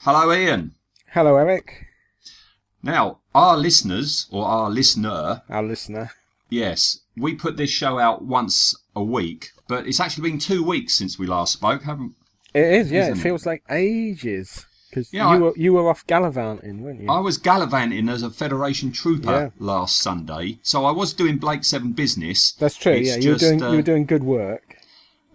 Hello, Ian. Hello, Eric, Now, our listeners, or our listener, our listener. yes, we put this show out once a week, but it's actually been two weeks since we last spoke, haven't It is, yeah. It feels like ages because Yeah, you I- were you were off gallivanting, weren't you? I was gallivanting as a Federation trooper Yeah. last Sunday, so I was doing Blake Seven business. That's true. It's yeah, you were doing uh, you were doing good work.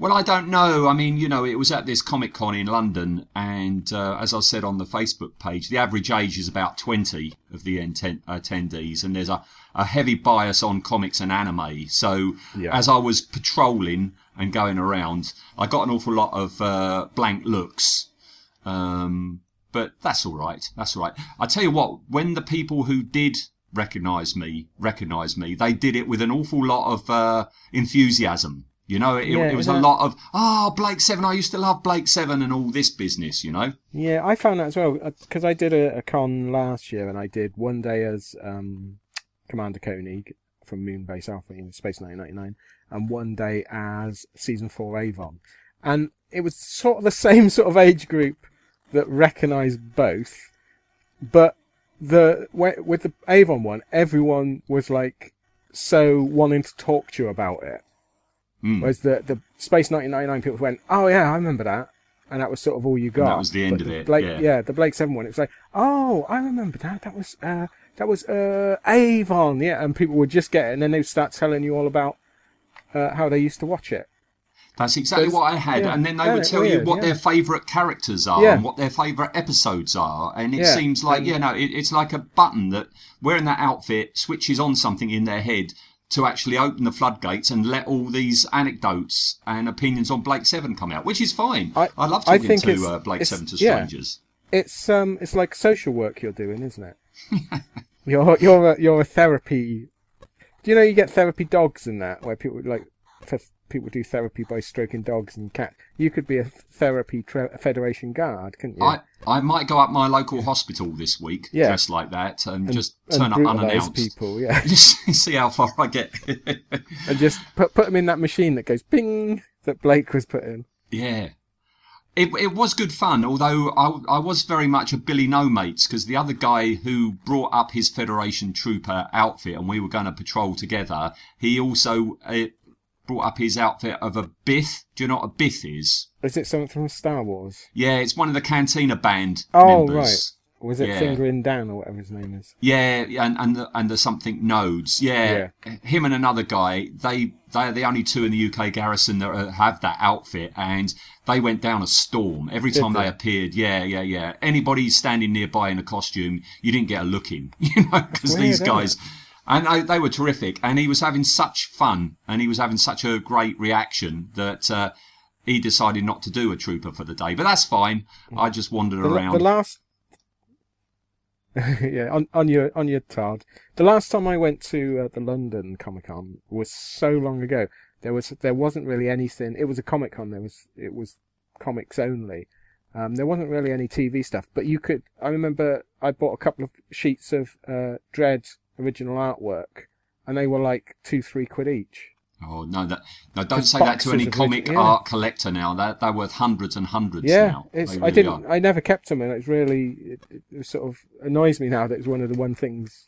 Well, I don't know. I mean, you know, it was at this Comic Con in London, and uh, as I said on the Facebook page, the average age is about 20 of the attendees, and there's a, a heavy bias on comics and anime. So, Yeah. as I was patrolling and going around, I got an awful lot of uh, blank looks. Um, but that's all right. That's all right. I tell you what, when the people who did recognise me recognize me, they did it with an awful lot of uh, enthusiasm. You know, it, Yeah, it was a lot of, oh, Blake Seven, I used to love Blake Seven and all this business, you know? Yeah, I found that as well because I did a, a con last year and I did one day as um, Commander Koenig from Moonbase Alpha in Space 1999 and one day as Season 4 Avon. And it was sort of the same sort of age group that recognised both, but the with the Avon one, everyone was like so wanting to talk to you about it. Mm. Whereas the the Space 1999 people went, oh yeah, I remember that, and that was sort of all you got. that was the end But of it, Blake, yeah. the Blake Seven one. It was like, oh, I remember that. That was uh, that was uh, Avon, yeah. And people would just get it, and then they'd start telling you all about uh, how they used to watch it. That's exactly what I had. yeah, and then they yeah, would tell you what yeah. their favourite characters are Yeah. and what their favourite episodes are. And it Yeah, seems like, and- you know, it, it's like a button that wearing that outfit switches on something in their head to actually open the floodgates and let all these anecdotes and opinions on Blake Seven come out, which is fine. I- I, love I talking think to uh, Blake Seven to yeah. strangers. It's um, it's like social work you're doing, isn't it? you're you're a, you're a therapy. Do you know you get therapy dogs in that where people like people do therapy by stroking dogs and cats. You could be a therapy tra- federation guard, couldn't you? I, I might go up my local hospital this week Yeah. dressed like that and, just and turn up brutalise unannounced. people, yeah, Just see how far I get. and just put put them in that machine that goes ping that Blake was put in. Yeah. It, it was good fun, although I, I was very much a Billy No Mates because the other guy who brought up his Federation Trooper outfit and we were going to patrol together, he also uh, brought up his outfit of a Bith. Do you know what a Bith is? Is it something from Star Wars? Yeah, it's one of the Cantina Band members. Oh members. Was it Yeah. Figrin D'an or whatever his name is? Yeah, and and the, and the something nodes. Yeah. him and another guy. They they are the only two in the UK garrison that uh, have that outfit, and they went down a storm every Did time they they? appeared. Yeah, yeah, yeah. Anybody standing nearby in a costume, you didn't get a look in, you know, because these guys. And they, they were terrific, and he was having such fun, and he was having such a great reaction that uh, he decided not to do a trooper for the day. But that's fine. I just wandered The, around. the last. yeah, on, on your on your Todd. The last time I went to uh, the London Comic Con was so long ago. There was there wasn't really anything. It was a Comic Con. There was it was comics only. Um, there wasn't really any TV stuff, but you could. I remember I bought a couple of sheets of uh, Dredd original artwork, and they were like two three quid each. Oh no! That no, don't say that to any comic yeah. art collector now. They're, they're worth hundreds and hundreds Yeah, now. They I didn't. are. I never kept them, and it's really. It, it, it sort of annoys me now that it's one of the one things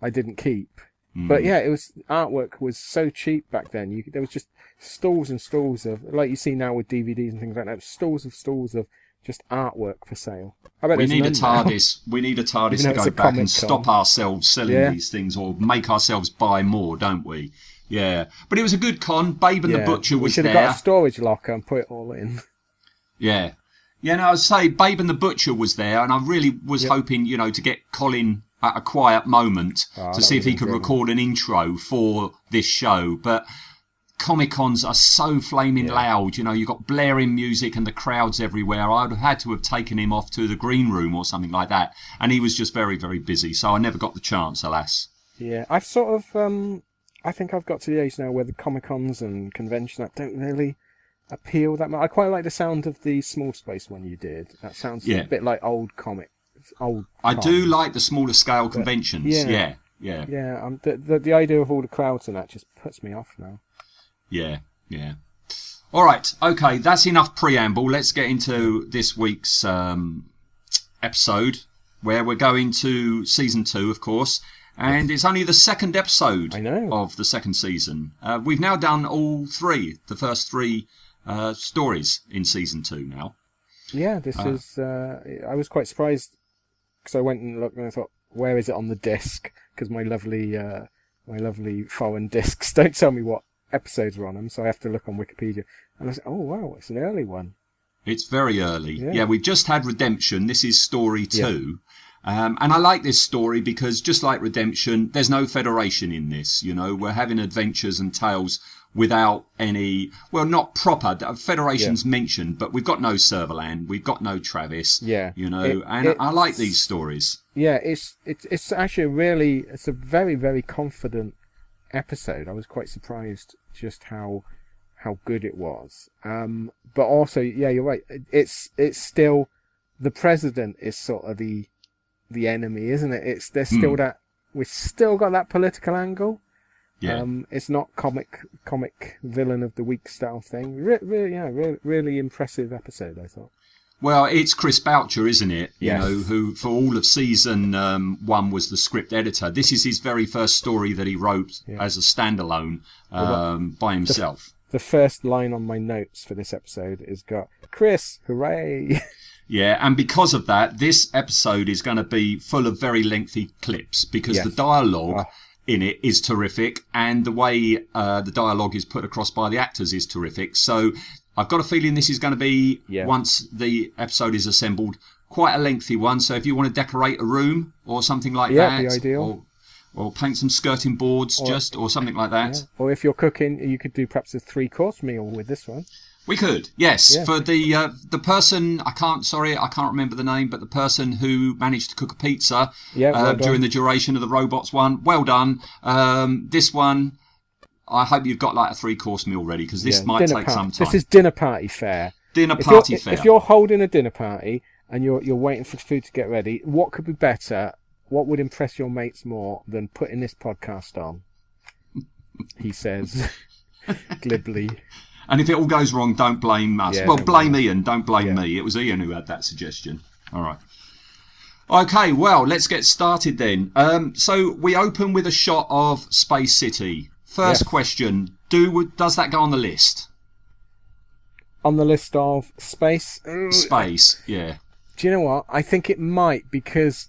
I didn't keep. Mm. But yeah, it was artwork was so cheap back then. You there was just stalls and stalls of like you see now with DVDs and things like that. Stalls of stalls of just artwork for sale. I bet we need a none now. TARDIS. We need a TARDIS to go back and stop ourselves selling Yeah. these things or make ourselves buy more, don't we? Yeah, but it was a good con. Babe and Yeah, the Butcher was there. We should have got a storage locker and put it all in. Yeah. Yeah, no, I would say Babe and the Butcher was there, and I really was hoping, you know, to get Colin at a quiet moment Oh, to see if he could record an intro for this show, but. Comic Cons are so flaming Yeah. loud, you know, you've got blaring music and the crowds everywhere. I'd have had to have taken him off to the green room or something like that. And he was just very, very busy, so I never got the chance, alas. Yeah, I've sort of, um, I think I've got to the age now where the Comic Cons and convention that don't really appeal that much. I quite like the sound of the small space one you did. That sounds Yeah. a bit like old comic, old. I cons. do like the smaller scale conventions. yeah. yeah, yeah, Yeah, um, the, the the idea of all the crowds and that just puts me off now. Yeah, yeah. All right, okay, that's enough preamble. Let's get into this week's um, episode where we're going to season two, of course. And it's only the second episode I know. of the second season. Uh, we've now done all three, the first three uh, stories in season two now. Yeah, this Ah. is. Uh, I was quite surprised because I went and looked and I thought, where is it on the disc? Because my lovely, uh, my lovely foreign discs don't tell me what episodes are on them, so I have to look on Wikipedia. And I said, oh wow, it's an early one. It's very early. Yeah. Yeah, we've just had Redemption. This is story Yeah. two. Um, and I like this story because just like Redemption, there's no federation in this. You know, we're having adventures and tales without any, well, not proper. Federation's mentioned, but we've got no Servalan. We've got no Travis. Yeah. You know, It- and I like these stories. Yeah, it's it's it's actually a really it's a very very confident episode. I was quite surprised just how how good it was. Um, but also, yeah, you're right. It's it's still the president is sort of the the enemy, isn't it? It's there's still Hmm. that we've still got that political angle. Yeah. Um, it's not comic comic villain of the week style thing. Re- re- yeah, re- really impressive episode. I thought. Well, it's Chris Boucher, isn't it? You Yes. know, who for all of season um, one was the script editor. This is his very first story that he wrote Yeah. as a standalone um, by himself. The first line on my notes for this episode is got Chris, hooray! Yeah, and because of that, this episode is going to be full of very lengthy clips because Yes. the dialogue Ah. in it is terrific, and the way uh, the dialogue is put across by the actors is terrific. So I've got a feeling this is going to be Yeah. once the episode is assembled, quite a lengthy one. So if you want to decorate a room or something like Yeah, that, be ideal. or or paint some skirting boards Or- just or something like that. Yeah. Or if you're cooking, you could do perhaps a three course meal with this one. We could, yes. Yeah. For the uh, the person, I can't, sorry, I can't remember the name, but the person who managed to cook a pizza Yeah, well uh, during the duration of the robots one, well done. Um, this one, I hope you've got like a three course meal ready because this Yeah, might take par- some time. This is dinner party fare. dinner If party fare. if you're holding a dinner party and you're you're waiting for food to get ready, what could be better? What would impress your mates more than putting this podcast on? He says glibly. And if it all goes wrong, don't blame us. Yeah, well, blame blame Ian, don't blame Yeah. me. It was Ian who had that suggestion. All right. Okay, well, let's get started then. Um, so we open with a shot of Space City. First Yes. question: Do does that go on the list? On the list of space. Space, yeah. Do you know what? I think it might because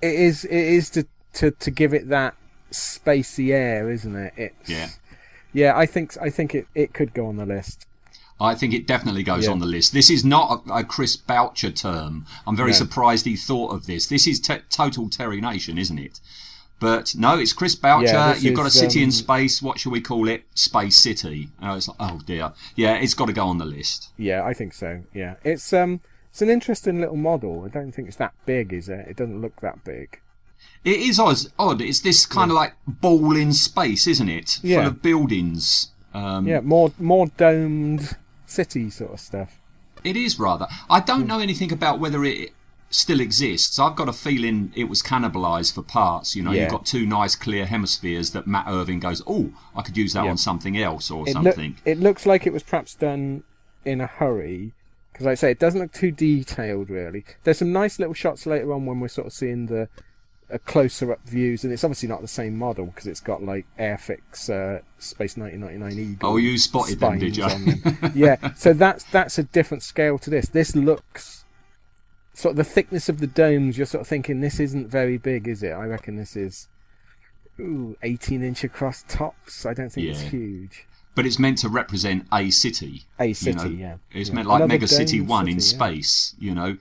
it is it is to to, to give it that spacey air, isn't it? It's, Yeah. Yeah, I think I think it, it could go on the list. I think it definitely goes Yeah. on the list. This is not a, a Chris Boucher term. I'm very No. surprised he thought of this. This is te- total Terry Nation, isn't it? But no, it's Chris Boucher. Yeah, You've got a city in um, space. What shall we call it? Space City. Oh, it's like, oh dear. Yeah, it's got to go on the list. Yeah, I think so. Yeah, it's um it's an interesting little model. I don't think it's that big, is it? It doesn't look that big. It is odd. odd. It's this kind of like ball in space, isn't it? Yeah. Full of buildings. Um, Yeah, more more domed city sort of stuff. It is rather. I don't know anything about whether it still exists. I've got a feeling it was cannibalised for parts. You know, Yeah. you've got two nice clear hemispheres that Mat Irvine goes, oh, I could use that Yeah. on something else or It, something. it looks like it was perhaps done in a hurry because, like I say, it doesn't look too detailed really. There's some nice little shots later on when we're sort of seeing the uh, closer up views, and it's obviously not the same model because it's got like Airfix uh, Space 1999 Eagle. Oh, you spotted them, did you? them. yeah, so that's that's a different scale to this. This looks sort of the thickness of the domes. You're sort of thinking this isn't very big, is it? I reckon this is ooh 18 inch across tops. I don't think it's huge. but it's meant to represent a city. A you city, know. yeah. It's yeah. meant like Another Mega City domed 1 in city, yeah. space, you know.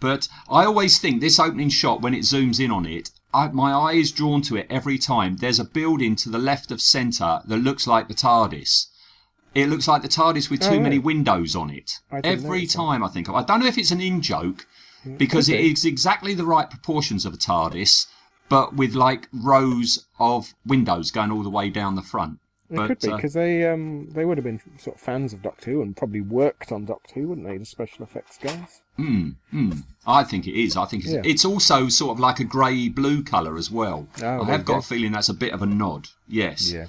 But I always think this opening shot, when it zooms in on it, I, my eye is drawn to it every time. There's a building to the left of centre that looks like the TARDIS. It looks like the TARDIS with too Oh, many windows on it. Every that. time I think of I don't know if it's an in joke because could it be. is exactly the right proportions of a TARDIS, but with like rows of windows going all the way down the front. It But, could be uh, because they um they would have been sort of fans of Doctor Who and probably worked on Doctor Who, wouldn't they? The special effects guys. Mm, mm. I think it is. I think it's, Yeah. it's also sort of like a grey blue colour as well. Oh, I have you got a feeling that's a bit of a nod. Yes. Yeah.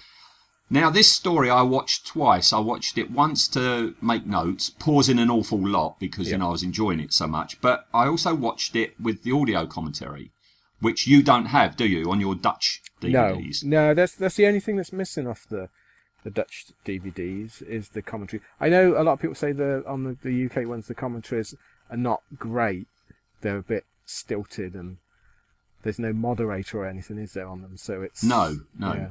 Now, this story I watched twice. I watched it once to make notes, pausing an awful lot because, you know, I was enjoying it so much. But I also watched it with the audio commentary, which you don't have, do you, on your Dutch No, DVDs? no, that's that's the only thing that's missing off the the Dutch DVDs is the commentary. I know a lot of people say the on the, the UK ones the commentaries are not great. They're a bit stilted and there's no moderator or anything, is there on them? So it's No, no. yeah.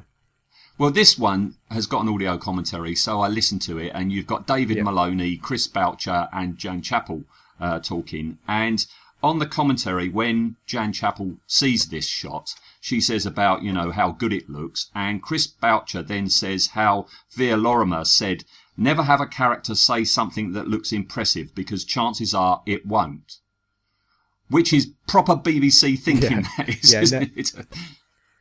Well, this one has got an audio commentary, so I listened to it, and you've got David Yeah. Maloney, Chris Boucher, and Jan Chappell uh, talking. And on the commentary, when Jan Chappell sees this shot, she says about you know how good it looks, and Chris Boucher then says how Vere Lorrimer said, "Never have a character say something that looks impressive because chances are it won't." Which is proper BBC thinking, Yeah. that is, Yeah, no- it?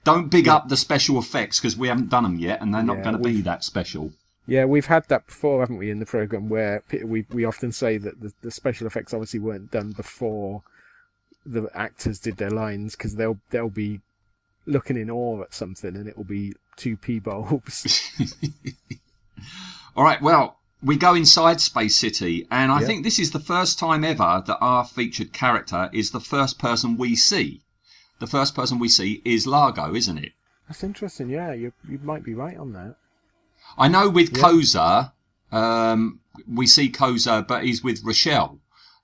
Don't big up the special effects because we haven't done them yet, and they're not Yeah, going to be that special. Yeah, we've had that before, haven't we, in the program where we we often say that the, the special effects obviously weren't done before the actors did their lines because they'll they'll be looking in awe at something and it will be two p bulbs. All right, well, we go inside Space City, and I Yeah. think this is the first time ever that our featured character is the first person we see. The first person we see is Largo, isn't it? That's interesting. Yeah, you you might be right on that. I know with Yeah. Koza, um, we see Koza, but he's with Rochelle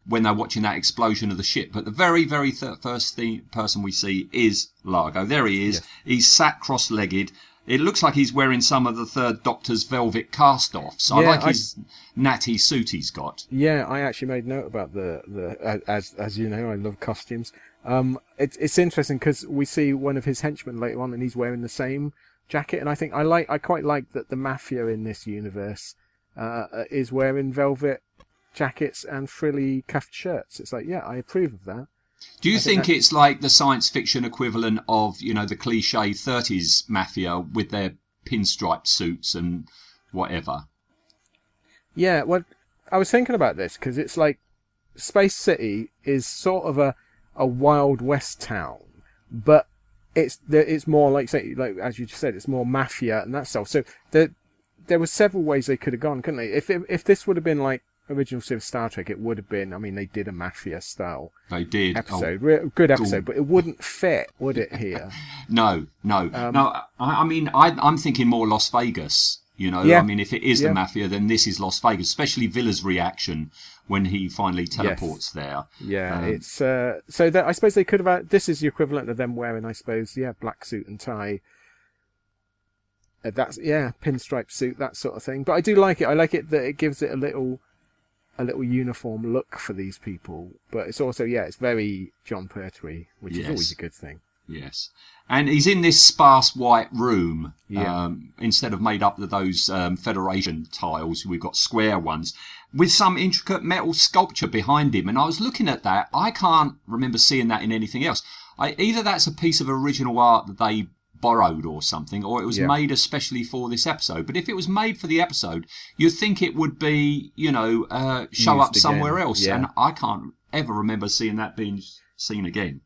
when they're watching that explosion of the ship. But the very, very th- first thing, person we see is Largo. There he is. Yes. He's sat cross-legged. It looks like he's wearing some of the Third Doctor's velvet cast-offs. I Yeah, like I- his natty suit he's got. Yeah, I actually made note about the the as as you know, I love costumes. Um, it's it's interesting because we see one of his henchmen later on, and he's wearing the same jacket. And I think I like I quite like that the mafia in this universe uh, is wearing velvet jackets and frilly cuffed shirts. It's like, yeah, I approve of that. Do you I think think it's like the science fiction equivalent of, you know, the cliche 30s mafia with their pinstripe suits and whatever? Yeah, well, I was thinking about this because it's like Space City is sort of a a Wild West town, but it's it's more like say like as you just said, it's more mafia and that stuff. So there there were several ways they could have gone, couldn't they? If if this would have been like original Civ Star Trek, it would have been. I mean, they did a mafia style They did. Oh, episode, Re- good episode, but it wouldn't fit, would it? Here, No, no, Um, no. I, I mean, I, I'm thinking more Las Vegas. You know, Yeah. I mean, if it is Yeah. the mafia, then this is Las Vegas. Especially Vila's reaction when he finally teleports there. yeah, Um, it's uh, so that I suppose they could have. This is the equivalent of them wearing, I suppose, yeah, black suit and tie. Uh, that's yeah, pinstripe suit, that sort of thing. But I do like it. I like it that it gives it a little, a little uniform look for these people. But it's also yeah, it's very Jon Pertwee, which is always a good thing. Yes, and he's in this sparse white room. Yeah. Um, instead of made up of those um, Federation tiles, we've got square ones with some intricate metal sculpture behind him. And I was looking at that. I can't remember seeing that in anything else. I, either that's a piece of original art that they borrowed or something, or it was Yeah. made especially for this episode. But if it was made for the episode, you'd think it would be, you know, uh, show Used up somewhere again, else. yeah. And I can't ever remember seeing that being seen again.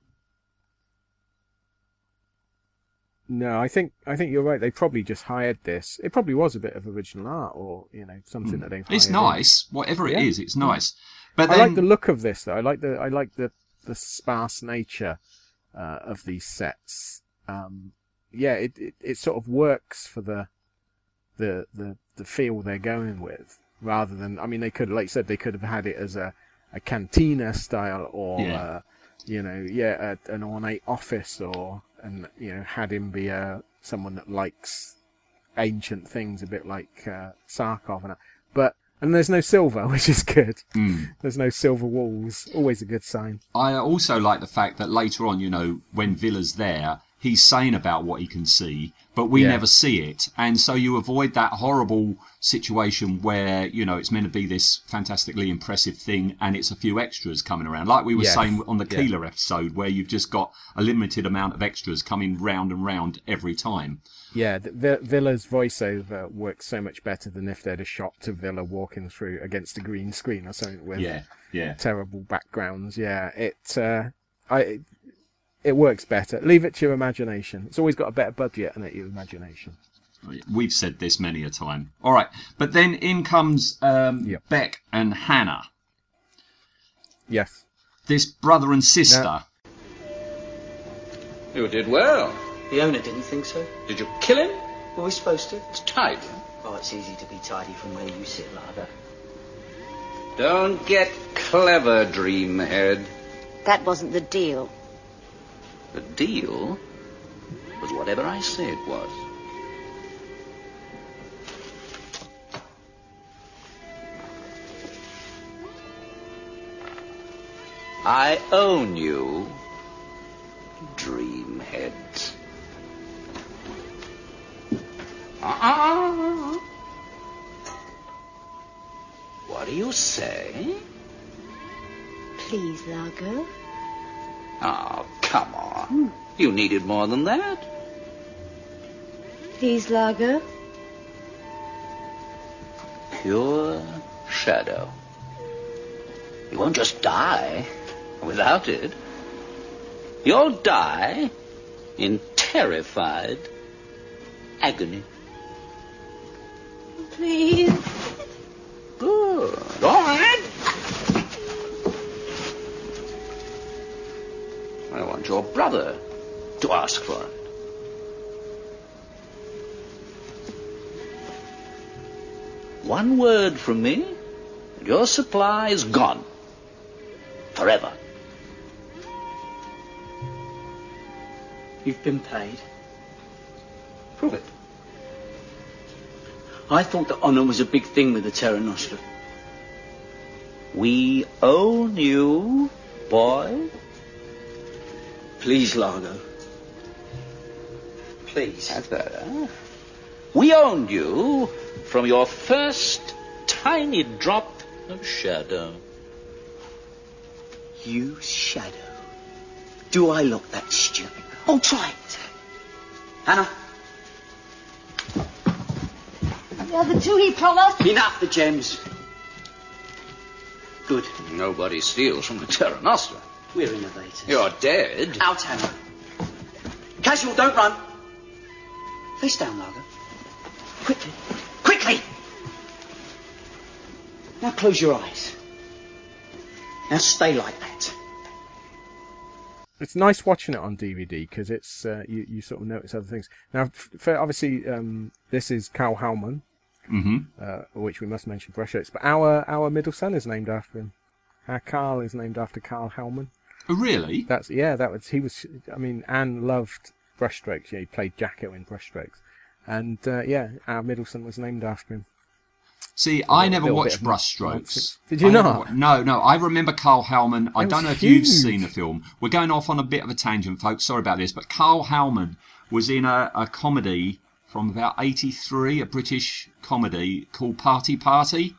No, I think I think you're right. They probably just hired this. It probably was a bit of original art, or you know, something that they've. It's hired in. nice, whatever it is. Yeah. It's nice. But I then, like the look of this though. I like the I like the the sparse nature uh, of these sets. Um, yeah, it, it it sort of works for the the the the feel they're going with, rather than I mean they could like you said they could have had it as a a cantina style or Yeah. uh, you know yeah a, an ornate office or and you know had him be a someone that likes ancient things a bit like uh, Sarkoff and that. But And there's no silver, which is good. Hmm. There's no silver walls. Always a good sign. I also like the fact that later on, you know, when Vila's there, he's saying about what he can see, but we Yeah. never see it. And so you avoid that horrible situation where, you know, it's meant to be this fantastically impressive thing and it's a few extras coming around. Like we were Yes. saying on the Yeah. Keeler episode, where you've just got a limited amount of extras coming round and round every time. Yeah, the, Vi- Vila's voiceover works so much better than if they'd have shot to Vila walking through against a green screen or something with Yeah, yeah. terrible backgrounds. Yeah, it uh, I it works better. Leave it to your imagination. It's always got a better budget than it your imagination. We've said this many a time. All right, but then in comes um, Yep. Beck and Hannah, Yes. this brother and sister. You did well. The owner didn't think so. Did you kill him? Were we supposed to? It's tidy. Oh, it's easy to be tidy from where you sit, Largo. Don't get clever, Dreamhead. That wasn't the deal. The deal was whatever I say it was. I own you, Dreamhead. Uh-uh. What do you say? Please, Largo. Oh, come on. You needed more than that. Please, Largo. Pure shadow. You won't just die without it. You'll die in terrified agony. Please. Good. All right. I want your brother to ask for it. One word from me, and your supply is gone. Forever. You've been paid. Prove it. I thought that honour was a big thing with the Terra Nostra. We own you, boy. Please, Largo. Please. That's better. We owned you from your first tiny drop of shadow. You shadow. Do I look that stupid? Oh, try it. Hannah, The other two he promised. enough the gems. Good. Nobody steals from the Terra Nostra. We're innovators. You're dead. Out, Hannah. Casual, don't run. Face down, Largo. Quickly. Quickly! Now close your eyes. Now stay like that. It's nice watching it on DVD because it's uh, you you sort of notice other things. Now, f- for obviously, um, this is Karl Howman, hmm uh, which we must mention brushstrokes. But our our middle son is named after him. Our Carl is named after Karl Howman. Oh, really? That's yeah. That was he was. I mean, Anne loved brushstrokes. Yeah, he played Jacko in brushstrokes, and uh, yeah, our middle son was named after him. See, I never watched Brushstrokes. Did you I not? wa- no, no. I remember Karl Howman. I don't know if you've seen the film. We're going off on a bit of a tangent, folks. Sorry about this, but Karl Howman was in a, a comedy from about '83, a British comedy called Party Party.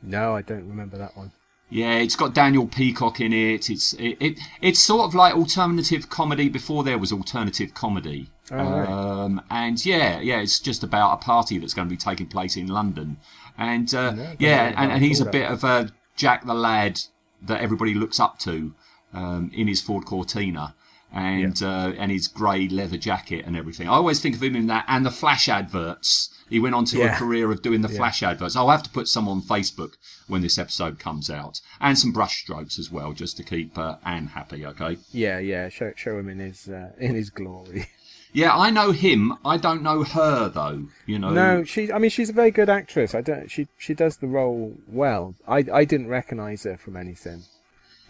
No, I don't remember that one. Yeah, it's got Daniel Peacock in it. It's it, it it's sort of like alternative comedy before there was alternative comedy. Oh, right. um, and yeah, yeah, it's just about a party that's going to be taking place in London. And uh, don't yeah, and, and he's a bit of a Jack the lad that everybody looks up to um, in his Ford Cortina. And uh, and his grey leather jacket and everything. I always think of him in that, and the Flash adverts. He went on to Yeah. a career of doing the Yeah. Flash adverts. I'll have to put some on Facebook when this episode comes out, and some brush strokes as well, just to keep uh, Anne happy. Okay. Yeah, yeah. Show show him in his uh, in his glory. Yeah, I know him. I don't know her though. You know. No, she. I mean, she's a very good actress. I don't. She she does the role well. I I didn't recognise her from anything.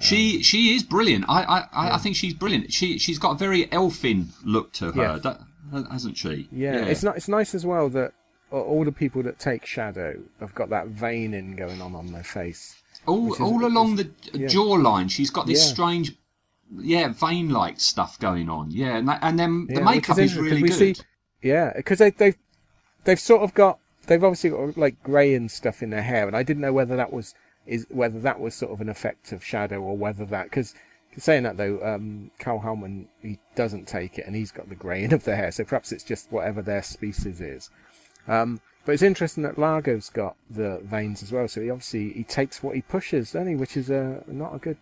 She she is brilliant. I I, I, I think she's brilliant. She she's got a very elfin look to her, Yes. that- hasn't she? Yeah, it's not. It's nice as well that all the people that take Shadow have got that veining going on on their face. all which is- all along the yeah. jawline, she's got this Yeah. strange, yeah, vein-like stuff going on. Yeah, and, that, and then the Yeah, which makeup is interesting, really 'cause we good. see- Yeah, because they they've they've sort of got they've obviously got like grey and stuff in their hair, and I didn't know whether that was is whether that was sort of an effect of shadow or whether that because saying that though, um, Karl Howman he doesn't take it and he's got the greying of the hair, so perhaps it's just whatever their species is. Um, but it's interesting that Largo's got the veins as well, so he obviously he takes what he pushes, doesn't he? Which is uh, not a good.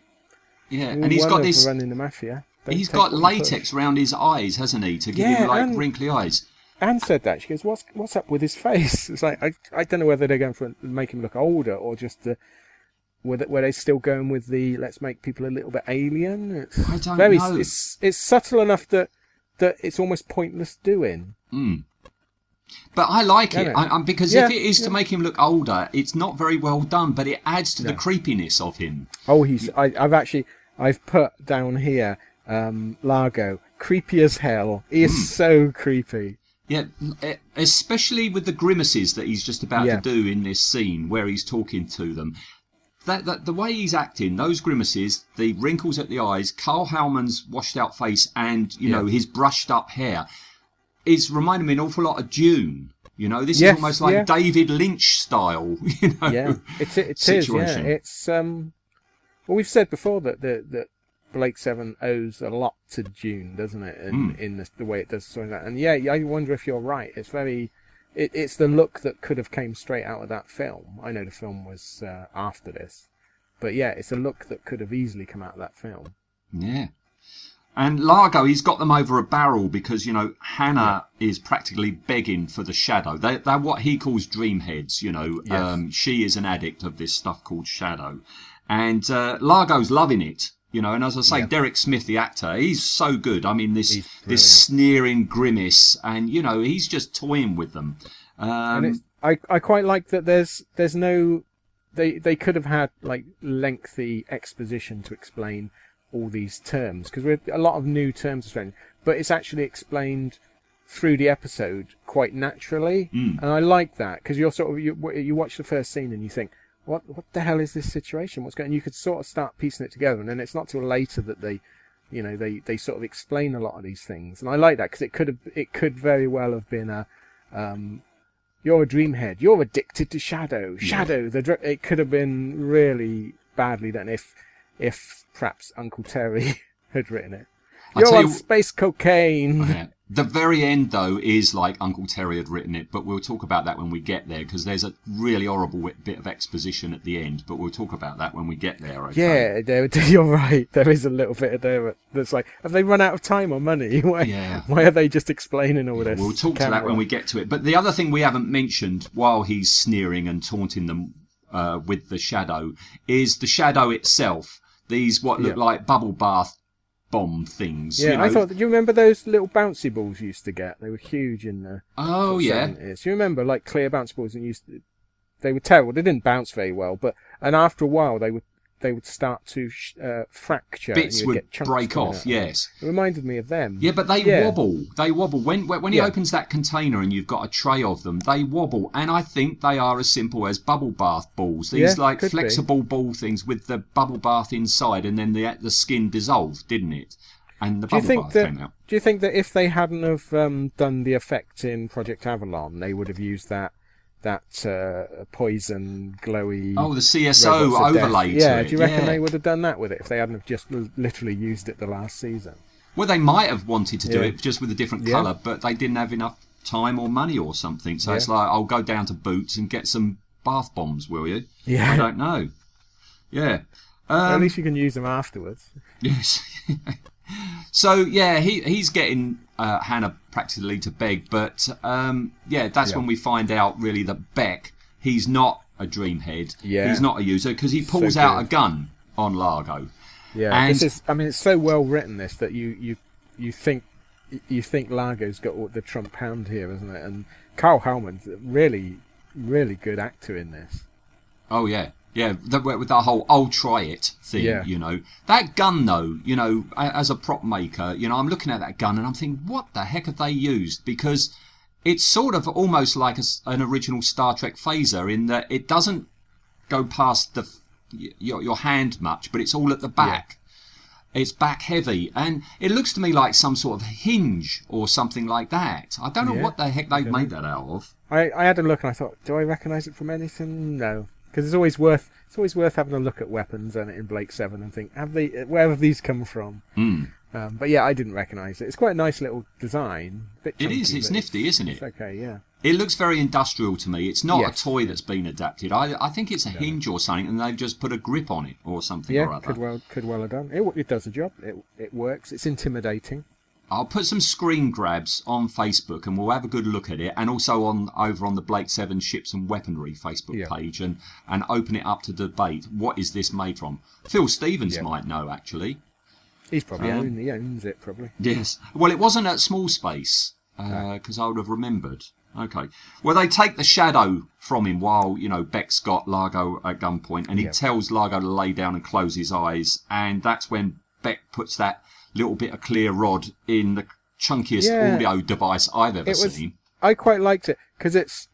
yeah, and he's got this. running the mafia. Don't He's got latex round his eyes, hasn't he, to give Yeah, him like and- wrinkly eyes. Anne said that. She goes, "What's what's up with his face?" It's like I I don't know whether they're going for make him look older or just the were they, were they still going with the let's make people a little bit alien? It's I don't very know. it's it's subtle enough that that it's almost pointless doing. Hmm. But I like Don't it? I, I, because Yeah, if it is to make him look older, it's not very well done, but it adds to the creepiness of him. Oh, he's I, I've actually I've put down here um, Largo creepy as hell. He is hmm. so creepy. Yeah, e- eh, especially with the grimaces that he's just about Yeah. to do in this scene where he's talking to them. That, that the way he's acting, those grimaces, the wrinkles at the eyes, Karl Howman's washed out face, and you know his brushed up hair, is reminding me an awful lot of Dune. You know, this Yes, is almost like yeah. David Lynch style. You know, Yeah, it, it is. Yeah, situation. it's um. Well, we've said before that the, that Blake Seven owes a lot to Dune, doesn't it? In, Mm. in the, the way it does something like that. And yeah, I wonder if you're right. It's very. It, it's the look that could have came straight out of that film. I know the film was uh, after this, but yeah, it's a look that could have easily come out of that film. Yeah. And Largo, he's got them over a barrel because, you know, Hannah is practically begging for the shadow. They, they're what he calls dream heads, you know. Yes. Um, she is an addict of this stuff called shadow. And uh, Largo's loving it, you know. And as I say, Yeah. Derek Smith, the actor, he's so good. I mean, this, this sneering grimace, and, you know, he's just toying with them. and Um, I I quite like that. There's there's no they they could have had like lengthy exposition to explain all these terms because we're a lot of new terms explained, but it's actually explained through the episode quite naturally, and I like that because you're sort of you you watch the first scene and you think. What what the hell is this situation? What's going? And you could sort of start piecing it together, and then it's not till later that they, you know, they, they sort of explain a lot of these things, and I like that because it could have it could very well have been a, um, you're a dreamhead. You're addicted to shadow. Shadow. The dr- it could have been really badly done if if perhaps Uncle Terry had written it. I'll You're on you- space cocaine. Yeah. The very end, though, is like Uncle Terry had written it, but we'll talk about that when we get there because there's a really horrible bit of exposition at the end, but we'll talk about that when we get there. Okay? Yeah, you're right. There is a little bit of there that's like, have they run out of time or money? Why, Yeah. why are they just explaining all this? We'll talk to that when we get to it. But the other thing we haven't mentioned while he's sneering and taunting them uh, with the shadow is the shadow itself. These what look Yeah. like bubble bath bomb things. Yeah, you know. I thought. Do you remember those little bouncy balls you used to get? They were huge in the. Oh yeah. 70s. You remember like clear bouncy balls and used to, they were terrible. They didn't bounce very well, but and after a while they would they would start to sh- uh, fracture. Bits would break off. Yes. It reminded me of them. Yeah, but they Yeah. wobble. They wobble when when he Yeah. opens that container and you've got a tray of them. They wobble, and I think they are as simple as bubble bath balls. These Yeah, like could be. flexible ball things with the bubble bath inside, and then the the skin dissolved, didn't it? And the Do bubble bath that? came out. Do you think that if they hadn't have um, done the effect in Project Avalon, they would have used that that uh, poison glowy? Oh, the CSO robots of death? overlay. Yeah, do you reckon yeah. they would have done that with it if they hadn't have just l- literally used it the last season? Well, they might have wanted to do Yeah. it just with a different Yeah. colour, but they didn't have enough time or money or something. So it's like, I'll go down to Boots and get some bath bombs, will you? Yeah. I don't know. Yeah. At Um, least you can use them afterwards. Yes. so yeah, he he's getting uh, Hannah practically to beg, but um, yeah, that's Yeah. when we find out really that Beck he's not a dreamhead. Yeah. He's not a user because he pulls So out a gun on Largo. Yeah, And- this is. I mean, it's so well written this that you you you think you think Largo's got all the trump hound here, isn't it? And Karl Howman's a really really good actor in this. Oh yeah, yeah. With that whole "I'll try it" thing, Yeah. you know. That gun, though, you know, as a prop maker, you know, I'm looking at that gun and I'm thinking, what the heck have they used? Because it's sort of almost like a an original Star Trek phaser in that it doesn't go past the your, your hand much, but it's all at the back. It's back heavy, and it looks to me like some sort of hinge or something like that. I don't know Yeah, what the heck they've made that out of. I, I had a look and I thought, do I recognise it from anything? No, because it's always worth it's always worth having a look at weapons and in Blake Seven and think, have they where have these come from? Mm. Um, but yeah, I didn't recognise it. It's quite a nice little design. Bit It is, chunky, it's nifty, isn't it? It's okay, yeah. It looks very industrial to me. It's not Yes. a toy that's been adapted. I, I think it's a hinge or something, and they've just put a grip on it or something or Yeah, other. could well could well have done. It, it does the job. It it works. It's intimidating. I'll put some screen grabs on Facebook, and we'll have a good look at it, and also on over on the Blake Seven Ships and Weaponry Facebook Yeah. page, and and open it up to debate. What is this made from? Phil Stevens Yeah. might know actually. He's probably Um, own, he owns it probably. Yes. Well, it wasn't at Small Space because I would have remembered. Okay. Well, they take the shadow from him while you know Beck's got Largo at gunpoint, and he Yeah. tells Largo to lay down and close his eyes, and that's when Beck puts that little bit of clear rod in the chunkiest Yeah. audio device I've ever It was. seen. I quite liked it because it's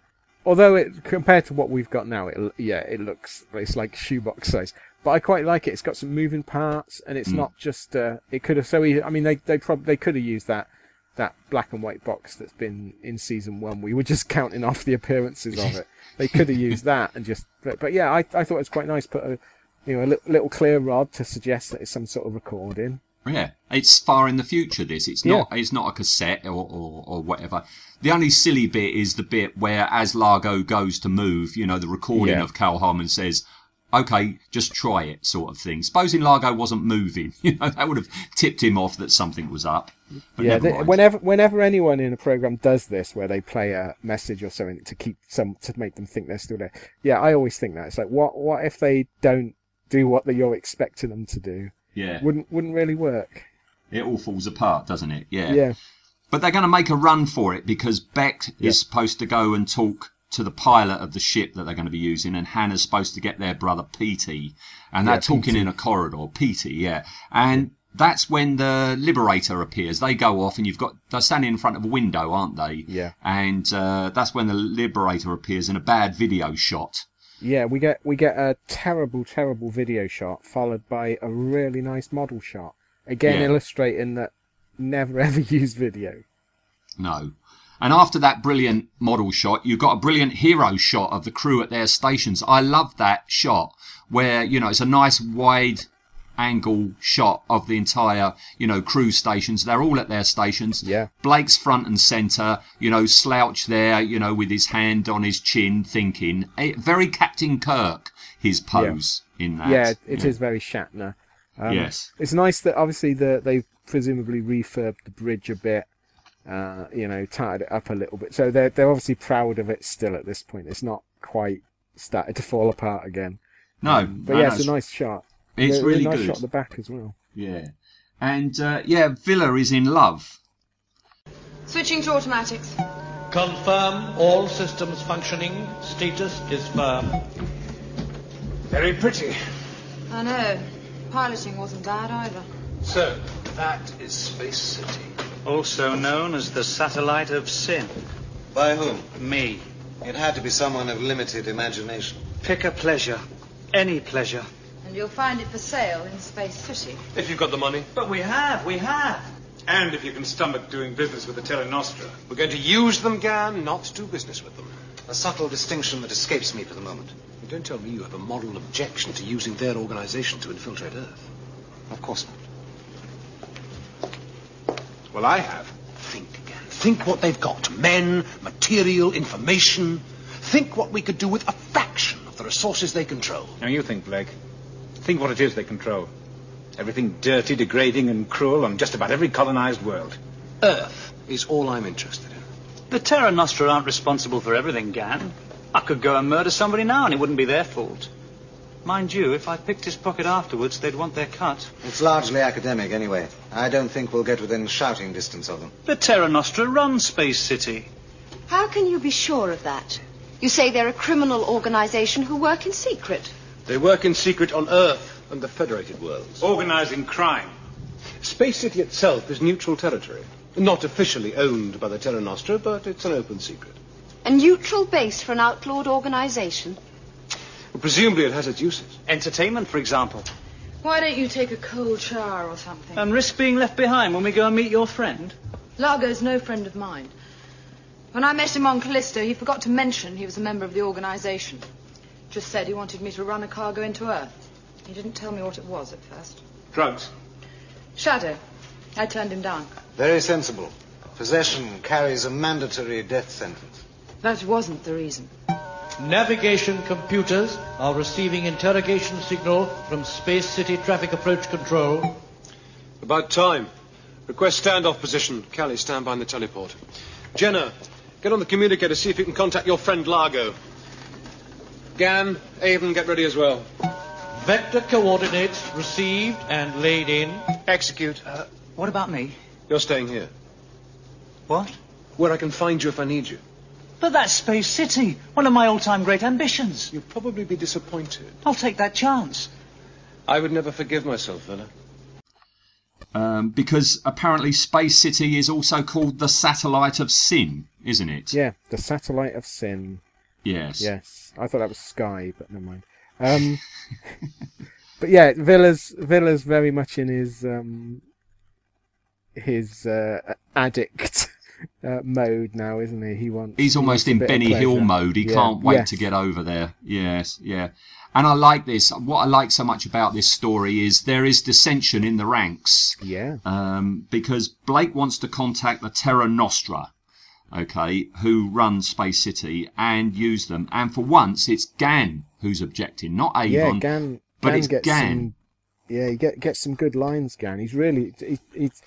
although it compared to what we've got now, it yeah it looks it's like shoebox size. But I quite like it. It's got some moving parts, and it's not just. Uh, it could have so. easy- I mean, they they probably they could have used that that black and white box that's been in season one. We were just counting off the appearances of it. They could have used that and just. But, but yeah, I I thought it was quite nice. Put a you know a little, little clear rod to suggest that it's some sort of recording. Yeah, it's far in the future. This it's not. It's not a cassette or, or or whatever. The only silly bit is the bit where, as Largo goes to move, you know, the recording Yeah. of Karl Howman says, "Okay, just try it," sort of thing. Supposing Largo wasn't moving, you know, that would have tipped him off that something was up. But yeah, mind. whenever whenever anyone in a program does this, where they play a message or something to keep some to make them think they're still there. Yeah, I always think that it's like, what what if they don't do what you're expecting them to do? Yeah, Wouldn't wouldn't really work. it all falls apart, doesn't it? Yeah. Yeah, But they're going to make a run for it because Beck Yeah. is supposed to go and talk to the pilot of the ship that they're going to be using, and Hannah's supposed to get their brother Petey, and they're Yeah, talking in a corridor. Petey, yeah, and that's when the Liberator appears. They go off, and you've got they're standing in front of a window, aren't they? Yeah. And uh, that's when the Liberator appears in a bad video shot. Yeah. We get we get a terrible terrible video shot followed by a really nice model shot. Again, Yeah. illustrating that never ever use video. No. And after that brilliant model shot, you've got a brilliant hero shot of the crew at their stations. I love that shot where, you know, it's a nice wide angle shot of the entire, you know, crew stations. They're all at their stations. Yeah. Blake's front and centre, you know, slouch there, you know, with his hand on his chin, thinking. Very Captain Kirk, his pose in that. yeah, it is very Shatner. Um, Yes. It's nice that obviously the, they've presumably refurbed the bridge a bit, uh, you know, tightened it up a little bit. So they're they're obviously proud of it still at this point. It's not quite started to fall apart again. No, But no, yeah, no, it's a nice shot. It's A- a really nice good. shot at the back as well. Yeah. And, uh, yeah, Vila is in love. Switching to automatics. Confirm all systems functioning. Status is firm. Very pretty. I know. Piloting wasn't bad either. So, that is Space City. Also known as the satellite of sin. By whom? Me. It had to be someone of limited imagination. Pick a pleasure. Any pleasure. And you'll find it for sale in Space City. If you've got the money. But we have, we have. And if you can stomach doing business with the Terra Nostra. We're going to use them, Gan, not do business with them. A subtle distinction that escapes me for the moment. You don't tell me you have a moral objection to using their organization to infiltrate Earth. Of course not. Well, I have. Think, Gan. Think what they've got. Men, material, information. Think what we could do with a fraction of the resources they control. Now you think, Blake. Think what it is they control. Everything dirty, degrading, and cruel on just about every colonized world. Earth is all I'm interested in. The Terra Nostra aren't responsible for everything, Gan. I could go and murder somebody now and it wouldn't be their fault. Mind you, if I picked his pocket afterwards, they'd want their cut. It's largely academic anyway. I don't think we'll get within shouting distance of them. The Terra Nostra run Space City. How can you be sure of that? You say they're a criminal organization who work in secret. They work in secret on Earth and the Federated Worlds. Organizing crime. Space City itself is neutral territory. Not officially owned by the Terra Nostra, but it's an open secret. A neutral base for an outlawed organization? Well, presumably it has its uses. Entertainment, for example. Why don't you take a cold shower or something? And risk being left behind when we go and meet your friend? Largo's no friend of mine. When I met him on Callisto, he forgot to mention he was a member of the organization. Just said he wanted me to run a cargo into Earth. He didn't tell me what it was at first. Drugs. Shadow. I turned him down. Very sensible. Possession carries a mandatory death sentence. That wasn't the reason. Navigation computers are receiving interrogation signal from Space City Traffic Approach Control. About time. Request standoff position. Cally, stand by in the teleport. Jenna, get on the communicator, see if you can contact your friend Largo. Gan, Avon, get ready as well. Vector coordinates received and laid in. Execute. Uh, what about me? You're staying here. What? Where I can find you if I need you. But that's Space City, one of my all-time great ambitions. You'll probably be disappointed. I'll take that chance. I would never forgive myself, Vila. Um, because apparently Space City is also called the satellite of sin, isn't it? Yeah, the satellite of sin. Yes. Yes, I thought that was Sky, but never mind. Um, but yeah, Vila's Vila's very much in his um, his uh, addict uh, mode now, isn't he? He wants. He's almost wants in Benny Hill mode. He Yeah, can't wait yes. to get over there. Yes, yeah. And I like this. What I like so much about this story is there is dissension in the ranks. Yeah. Um, because Blake wants to contact the Terra Nostra, okay, who run Space City and use them. And for once, it's Gan who's objecting, not Avon. Yeah, Gan. but Gan it's gets Gan. Some, yeah, he get gets some good lines. Gan. He's really he, he's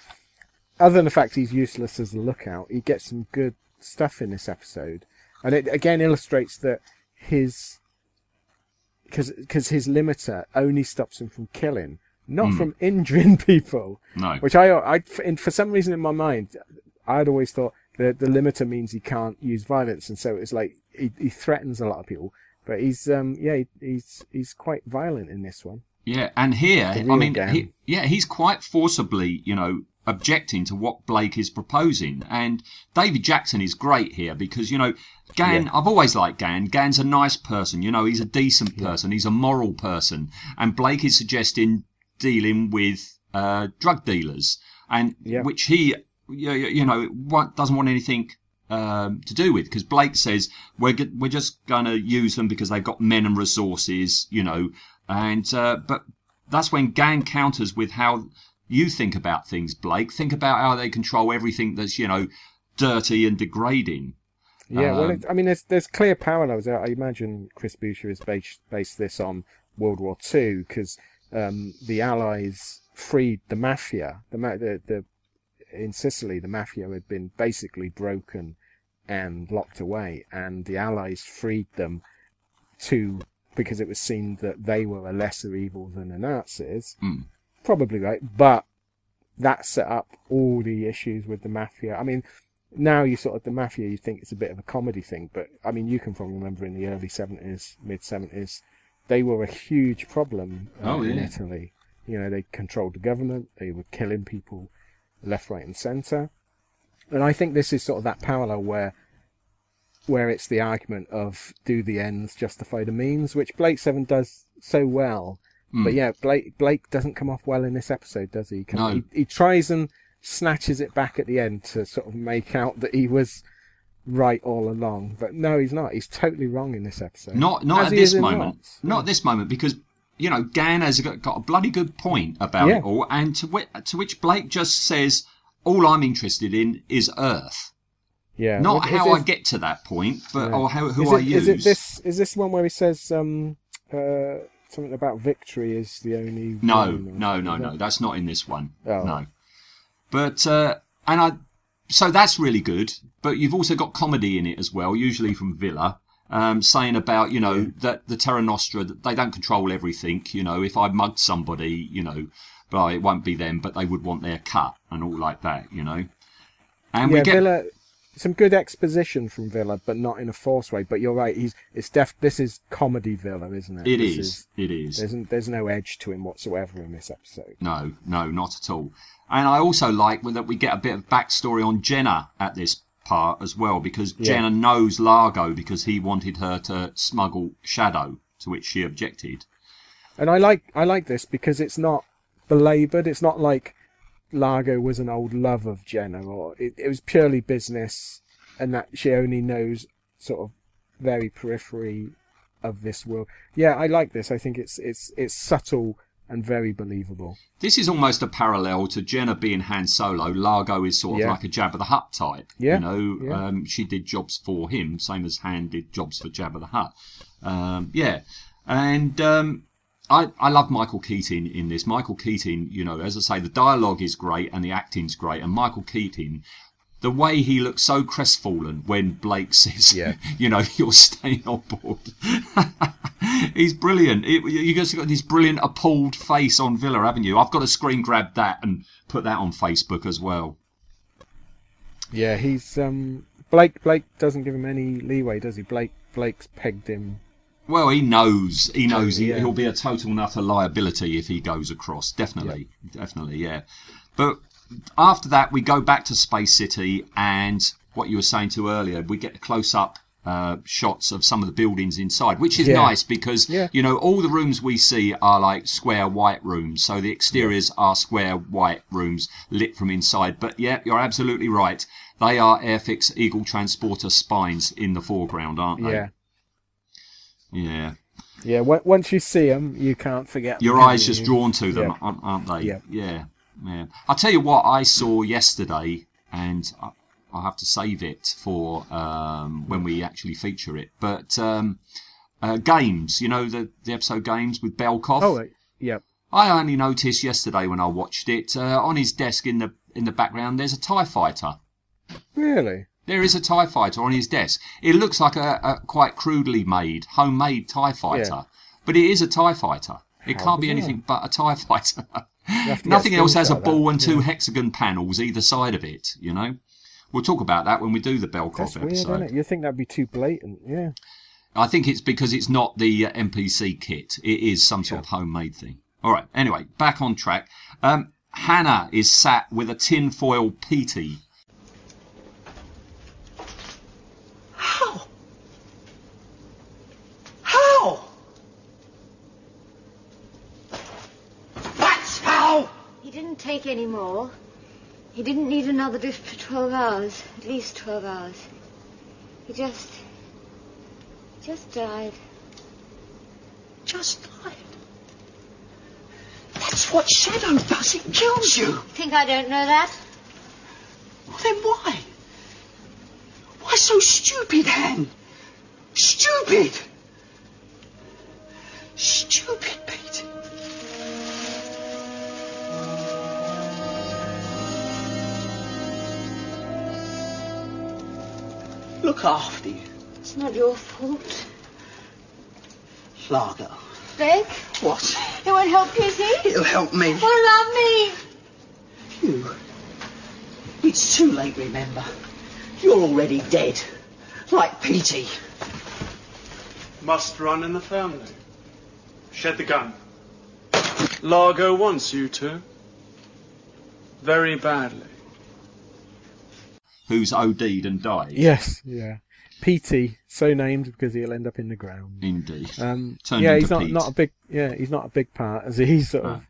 other than the fact he's useless as a lookout, he gets some good stuff in this episode, and it again illustrates that his because his limiter only stops him from killing, not Hmm. from injuring people. No. Which I, I, for some reason in my mind, I'd always thought the the limiter means he can't use violence, and so it's like he, he threatens a lot of people. But he's, um, yeah, he, he's he's quite violent in this one. Yeah, and here, I mean, he, yeah, he's quite forcibly, you know, objecting to what Blake is proposing. And David Jackson is great here because, you know, Gan, Yeah. I've always liked Gan. Gan's a nice person, you know, he's a decent person, he's a moral person. And Blake is suggesting dealing with uh, drug dealers, and Yeah. which he, you, you know, doesn't want anything um, to do with because Blake says we're g- we're just going to use them because they've got men and resources, you know, and uh, but that's when Gan counters with how you think about things, Blake. Think about how they control everything that's you know dirty and degrading. Yeah, well, Um, it, I mean, there's there's clear parallels. I imagine Chris Boucher has based based this on World War Two because um, the Allies freed the mafia. The, the the in Sicily, the mafia had been basically broken and locked away, and the Allies freed them to because it was seen that they were a lesser evil than the Nazis. Mm. Probably right, but that set up all the issues with the mafia. I mean, now you sort of the mafia, you think it's a bit of a comedy thing, but I mean, you can probably remember in the early seventies, mid seventies, they were a huge problem uh, Oh, in. Italy. You know, they controlled the government, they were killing people left, right, and centre. And I think this is sort of that parallel where where it's the argument of do the ends justify the means, which Blake Seven does so well. Mm. But yeah, Blake Blake doesn't come off well in this episode, does he? No. he? He tries and snatches it back at the end to sort of make out that he was right all along, but no, he's not. He's totally wrong in this episode. Not not As at this moment. Not at this moment because you know Gan has got, got a bloody good point about Yeah. it all, and to which, to which Blake just says, "All I'm interested in is Earth, Yeah, not how I get to that point, but Yeah. or how who is I use." Is it this? Is this one where he says um, uh, something about victory is the only? No, no, no, no. That's not in this one. Oh. No. But uh, and I, so that's really good. But you've also got comedy in it as well, usually from Vila, um, saying about you know that the Terra Nostra that they don't control everything. You know, if I mugged somebody, you know, but it won't be them, but they would want their cut and all like that. You know. And yeah, we get Vila. Some good exposition from Vila, but not in a forced way. But you're right. He's it's def. This is comedy Vila, isn't it? It This is. It is. There's there's no edge to him whatsoever in this episode. No, no, not at all. And I also like that we get a bit of backstory on Jenna at this part as well, because Yeah. Jenna knows Largo because he wanted her to smuggle Shadow, to which she objected. And I like I like this because it's not belaboured. It's not like Largo was an old love of Jenna, or it, it was purely business, and that she only knows sort of very periphery of this world. Yeah, I like this. I think it's it's it's subtle and very believable. This is almost a parallel to Jenna being Han Solo. Largo is sort of Yeah. like a Jabba the Hutt type. Yeah, You know, yeah. um, she did jobs for him, same as Han did jobs for Jabba the Hutt. Um, yeah. And um, I, I love Michael Keating in this. Michael Keating, you know, as I say, the dialogue is great and the acting's great. And Michael Keating, the way he looks so crestfallen when Blake says, Yeah. you know, you're staying on board. He's brilliant. It, You've got this brilliant appalled face on Vila, haven't you? I've got to screen grab that and put that on Facebook as well. Yeah, he's um Blake. Blake doesn't give him any leeway, does he? Blake Blake's pegged him. Well, he knows. He knows he, Yeah. he'll be a total and utter liability if he goes across. Definitely, definitely, yeah. But after that, we go back to Space City, and what you were saying to earlier, we get close up uh, shots of some of the buildings inside, which is Yeah. nice because Yeah. you know all the rooms we see are like square white rooms, so the exteriors are square white rooms lit from inside. But yeah, you're absolutely right. They are Airfix Eagle Transporter spines in the foreground, aren't they? Yeah, Yeah. yeah. on- Once you see them, you can't forget. Your them, eyes just you? drawn to them, Yeah. aren't, aren't they? Yeah. yeah, yeah. I'll tell you what I saw yesterday, and I, I'll have to save it for um, when we actually feature it. But um, uh, games, you know, the, the episode games with Belkov. Oh, yeah. I only noticed yesterday when I watched it uh, on his desk in the in the background. There's a Tie Fighter. Really? There is a Tie Fighter on his desk. It looks like a, a quite crudely made, homemade Tie Fighter, Yeah. but it is a Tie Fighter. It How can't be bizarre. anything but a Tie Fighter. have to get Nothing else has a ball that, and two yeah. hexagon panels either side of it. You know, we'll talk about that when we do the Belkov That's weird, episode. isn't it? You think that'd be too blatant? Yeah. I think it's because it's not the uh, MPC kit. It is some sort of homemade thing. All right. Anyway, back on track. Um, Hannah is sat with a tinfoil Petey. How? How? That's how! Take any more. He didn't need another lift for 12 hours. At least 12 hours. He just. just died. Just died? That's what Shadow does. It kills you. Think I don't know that? Well, then why? Why so stupid, Han? Stupid! Stupid, Pete. Look after you, It's not your fault. Largo. Blake, What? it won't help Kitty. It'll help me. What about me? You. It's too late, remember. You're already dead. Like Petey. Must run in the family. Shed the gun. Largo wants you to. Very badly. Who's OD'd and died. Yes. Yeah. PT, so named because he'll end up in the ground. Indeed. Um, Turned yeah, he's not Pete. not a big. Yeah, he's not a big part. As he's sort of.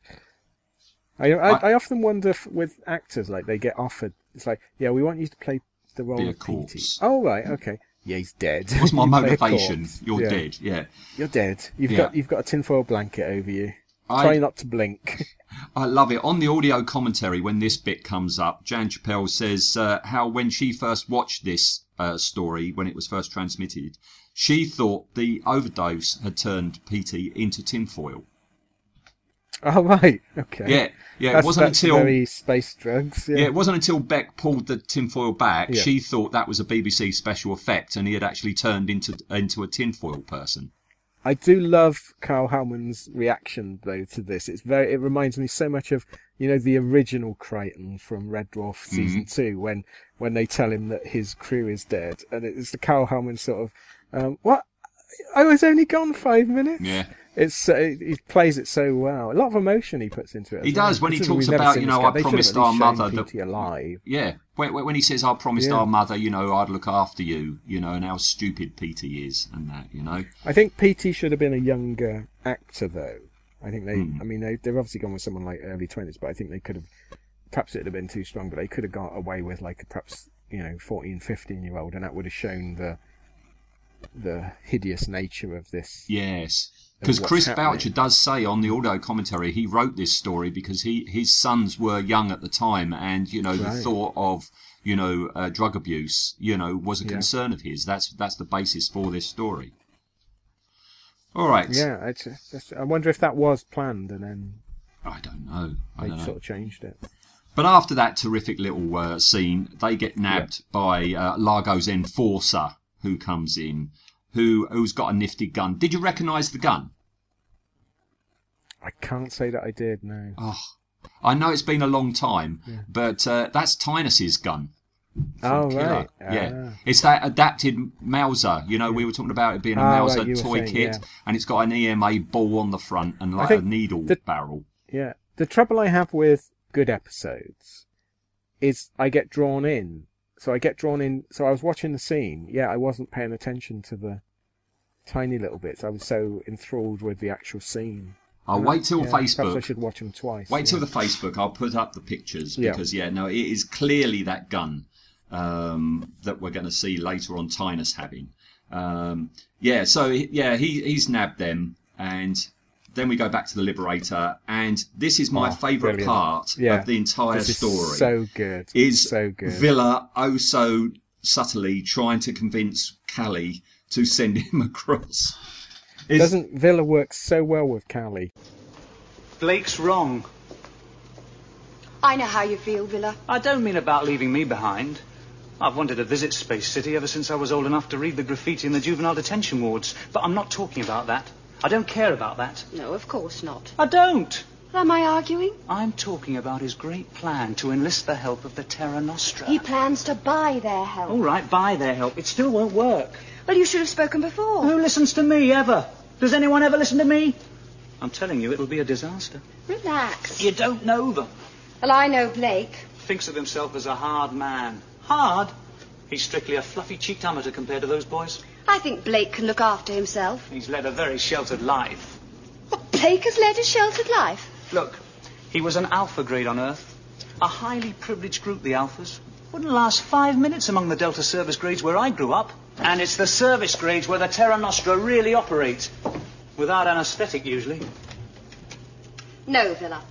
I, I, I- I often wonder if, with actors like they get offered. It's like, yeah, we want you to play the role of PT. corpse. Oh right, okay. Yeah, he's dead. What's my You play a motivation? You're Yeah. dead. Yeah. You're dead. You've Yeah. got you've got a tinfoil blanket over you. I- Try not to blink. I love it. On the audio commentary, when this bit comes up, Jan Chappell says uh, how when she first watched this uh, story, when it was first transmitted, she thought the overdose had turned Petey into tinfoil. oh right, okay. Yeah, yeah, it That's- wasn't that's until- very space drugs. Yeah. Yeah. it wasn't until Bek pulled the tinfoil back, Yeah. she thought that was a BBC special effect and he had actually turned into into a tinfoil person. I do love Karl Howman's reaction though to this. It's very. It reminds me so much of you know the original Kryten from Red Dwarf season Mhm. two when when they tell him that his crew is dead, and it's the Karl Howman sort of um, what. I was only gone five minutes. Yeah. It's uh, he plays it so well. A lot of emotion he puts into it. He well. does when he talks about, you know. I They should have promised our mother that- alive. Yeah, when, when he says, "I promised Yeah. our mother, you know, I'd look after you," you know, and how stupid PT is, and that, you know. I think PT should have been a younger actor, though. I think they. Hmm. I mean, they, they've obviously gone with someone like early twenties, but I think they could have. Perhaps it would have been too strong, but they could have got away with like perhaps you know 14, 15 year old, and that would have shown the the hideous nature of this. Yes, because Chris happening. Boucher does say on the audio commentary he wrote this story because he his sons were young at the time, and you know the thought of you know uh, drug abuse, you know, was a Yeah. concern of his. That's that's the basis for this story. All right. Yeah, it's, it's, I wonder if that was planned, and then I don't know. I they don't know. sort of changed it. But after that terrific little uh, scene, they get nabbed by uh, Largo's enforcer, who comes in, who who's got a nifty gun. Did you recognise the gun? I can't say that I did. No. Oh, I know it's been a long time, Yeah. but uh, that's Tynus's gun. Oh Killer. right. Yeah, Ah. it's that adapted Mauser. You know, we were talking about it being a right, Mauser were toy saying, kit, yeah. and it's got an EMA ball on the front and like a needle the- barrel. Yeah. The trouble I have with good episodes is I get drawn in. So I get drawn in. So I was watching the scene. Yeah, I wasn't paying attention to the tiny little bits. I was so enthralled with the actual scene. I'll wait till yeah, Perhaps I should watch them twice. Wait yeah. till the Facebook. I'll put up the pictures because yeah, no, it is clearly that gun um, that we're going to see later on. Tynus having. Um, yeah, so yeah, he he's nabbed them, and then we go back to the Liberator, and this is my Oh, favourite brilliant. part Yeah. of the entire This is story. so good. Is So good. Vila oh so subtly trying to convince Cally to send him across? Is- Doesn't Vila work so well with Cally? Blake's wrong. I know how you feel, Vila. I don't mean about leaving me behind. I've wanted to visit Space City ever since I was old enough to read the graffiti in the juvenile detention wards. But I'm not talking about that. I don't care about that. No, of course not. I don't. Am I arguing? I'm talking about his great plan to enlist the help of the Terra Nostra. He plans to buy their help. All right, buy their help. It still won't work. Well, you should have spoken before. Who listens to me ever? Does anyone ever listen to me? I'm telling you, it'll be a disaster. Relax. You don't know them. Well, I know Blake. Thinks of himself as a hard man. Hard? He's strictly a fluffy-cheeked amateur compared to those boys. I think Blake can look after himself. He's led a very sheltered life. Blake has led a sheltered life. Look, he was an alpha grade on Earth. A highly privileged group, the alphas. Wouldn't last five minutes among the Delta service grades where I grew up. And it's the service grades where the Terra Nostra really operate. Without anesthetic, usually. No, Vila.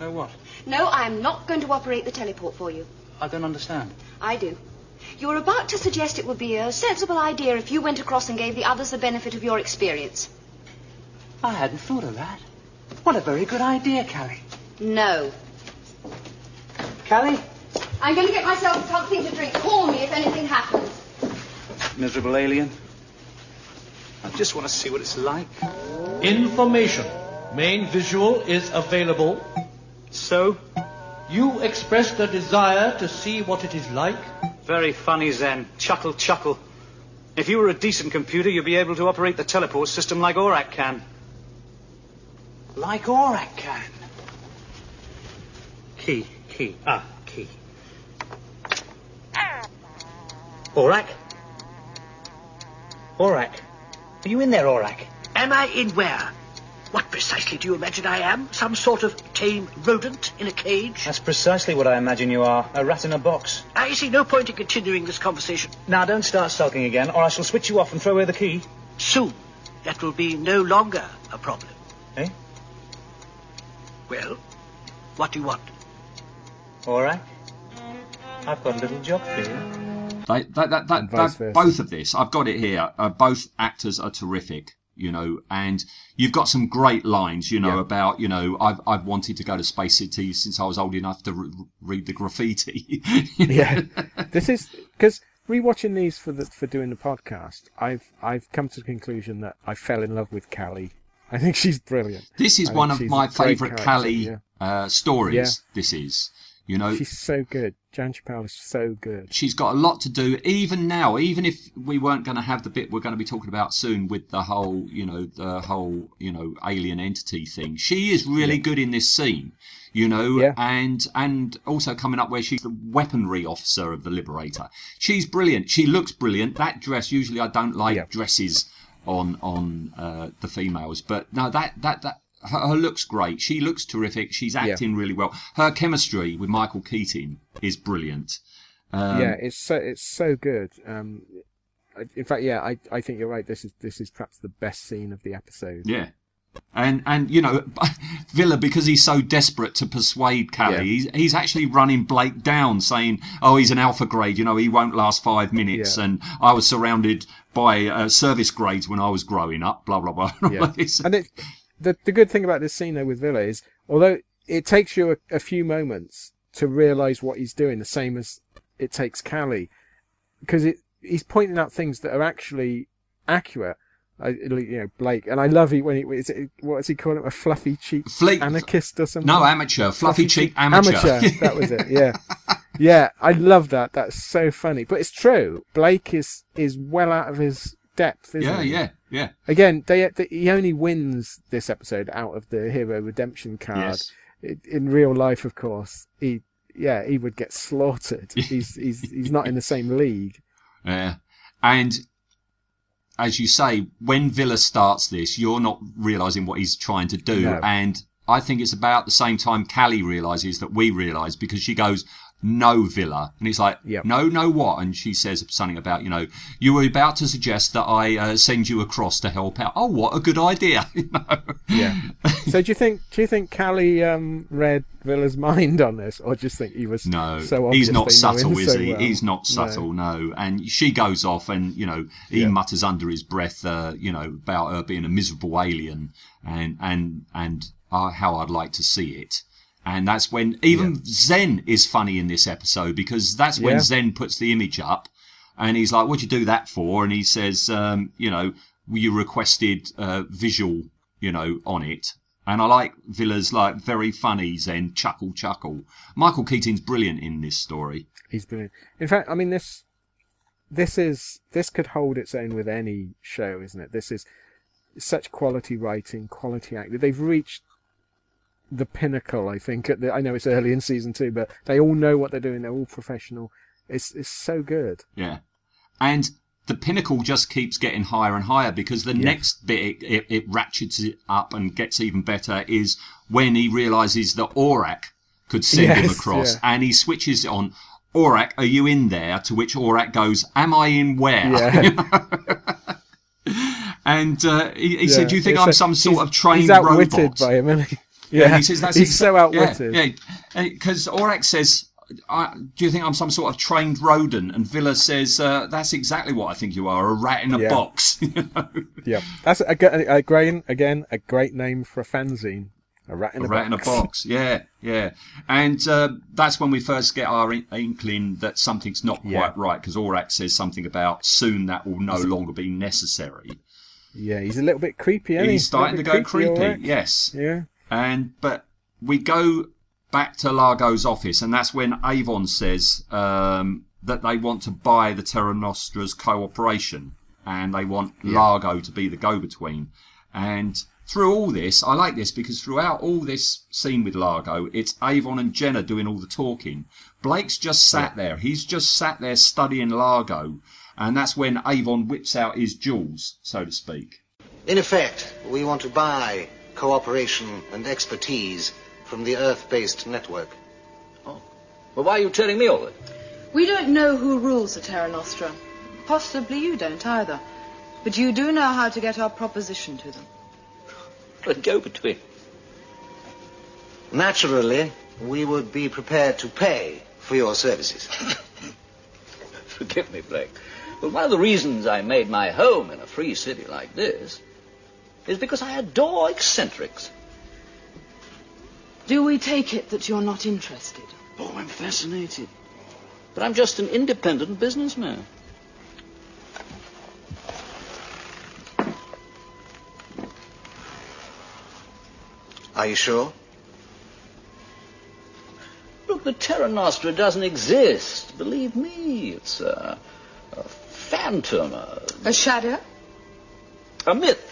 Oh, what? No, I'm not going to operate the teleport for you. I don't understand. I do. You were about to suggest it would be a sensible idea if you went across and gave the others the benefit of your experience. I hadn't thought of that. What a very good idea, Cally. No. Cally? I'm going to get myself something to drink. Call me if anything happens. Miserable alien. I just want to see what it's like. Information. Main visual is available. So? You expressed a desire to see what it is like. Very funny, Zen. Chuckle, chuckle. If you were a decent computer, you'd be able to operate the teleport system like Orac can. Like Orac can. Key, key, ah, key. Orac? Orac? Are you in there, Orac? Am I in where? What precisely do you imagine I am? Some sort of tame rodent in a cage? That's precisely what I imagine you are. A rat in a box. I see no point in continuing this conversation. Now, don't start sulking again, or I shall switch you off and throw away the key. Soon, that will be no longer a problem. Eh? Well, what do you want? Orac? I've got a little job for you. They, that, that, that, that- both of this, I've got it here. Uh, both actors are terrific, you know, and you've got some great lines, you know, Yeah. about, you know, I've, I've wanted to go to Space City since I was old enough to re- read the graffiti. yeah, this is because rewatching these for the for doing the podcast, I've I've come to the conclusion that I fell in love with Cally. I think she's brilliant. This is I one of my favourite character, Cally yeah. uh, stories. Yeah. This is, You know, She's so good. Jan is so good. she's got a lot to do even now even if we weren't going to have the bit we're going to be talking about soon with the whole you know the whole you know alien entity thing she is really Yeah. good in this scene you know Yeah. and and also coming up where she's the weaponry officer of the liberator she's brilliant she looks brilliant that dress usually i don't like dresses on on uh, the females but no that that that her, her looks great she looks terrific she's acting really well her chemistry with michael keating is brilliant um, yeah, it's so it's so good. Um, in fact, yeah, I I think you're right. This is this is perhaps the best scene of the episode. Yeah. And and you know Vila because he's so desperate to persuade Cally, Yeah. he's, he's actually running Blake down, saying, "Oh, he's an alpha grade. You know, he won't last five minutes." Yeah. And I was surrounded by uh, service grades when I was growing up. Blah blah blah. Yeah. and it, the the good thing about this scene though with Vila is, although it takes you a, a few moments to realise what he's doing, the same as it takes Cally, because it he's pointing out things that are actually accurate. I, you know, Blake, and I love he when he is it, what does he call it? A fluffy cheek Fleek- anarchist or something? No, amateur. Fluffy cheek amateur. that was it. Yeah, yeah. I love that. That's so funny. But it's true. Blake is is well out of his depth, isn't Yeah, yeah, yeah. Again, they, they, he only wins this episode out of the hero redemption card. Yes. I- In real life, of course, he yeah he would get slaughtered. he's he's he's not in the same league. Yeah. And as you say, when Vila starts this, you're not realizing what he's trying to do. No. And I think it's about the same time Cally realizes that we realize because she goes, no Vila. And he's like, no, no what? And she says something about, you know, you were about to suggest that I uh, send you across to help out. Oh, what a good idea. You know? Yeah. so do you think do you think Cally um, read Vila's mind on this, or just think he was No, so he's not they know him subtle, is so he? well? He's not subtle, no. And she goes off, and you know, he Yeah. mutters under his breath, uh, you know, about her being a miserable alien, and and and uh, how I'd like to see it. And that's when even Zen is funny in this episode because that's when Yeah. Zen puts the image up, and he's like, "What'd you do that for?" And he says, um, "You know, you requested uh, visual, you know, on it." And I like Vila's like very funny Zen chuckle chuckle. Michael Keating's brilliant in this story. He's brilliant. In fact, I mean this this is this could hold its own with any show, isn't it? This is such quality writing, quality acting. They've reached the pinnacle, I think. At the, I know it's early in season two, but they all know what they're doing. They're all professional. It's it's so good. Yeah. And the pinnacle just keeps getting higher and higher because the next bit it, it, it ratchets it up and gets even better is when he realizes that Orac could send him across yeah. and he switches it on. Orac, are you in there? To which Orac goes, Am I in where? Yeah. and uh, he, he said, Do you think it's I'm a- some sort of trained He's outwitted robot? by him, Yeah, he says that's he's exa- so outwitted. Yeah, because Orac says, I, "Do you think I'm some sort of trained rodent?" And Vila says, uh, "That's exactly what I think you are—a rat in a Yeah. box." you know? Yeah, that's a, a, a great again a great name for a fanzine. A rat in a, a rat box. in a box. Yeah, yeah. And uh, that's when we first get our in- inkling that something's not quite Yeah. right because Orac says something about soon that will no longer be necessary. Yeah, he's a little bit creepy. Isn't he? He's starting to go bit creepy. Yes. Yeah. And but we go back to Largo's office, and that's when Avon says um, that they want to buy the Terra Nostra's cooperation, and they want Largo to be the go-between. And through all this, I like this because throughout all this scene with Largo, it's Avon and Jenna doing all the talking. Blake's just sat there. He's just sat there studying Largo, and that's when Avon whips out his jewels, so to speak. In effect, we want to buy cooperation and expertise from the Earth-based network. Oh. Well, why are you telling me all that? We don't know who rules the Terra Nostra. Possibly you don't either. But you do know how to get our proposition to them. A go-between. Naturally, we would be prepared to pay for your services. Forgive me, Blake. But one of the reasons I made my home in a free city like this is because I adore eccentrics. Do we take it that you're not interested? Oh, I'm fascinated. But I'm just an independent businessman. Are you sure? Look, the Terra Nostra doesn't exist. Believe me, it's a, a phantom, a, A shadow? a myth,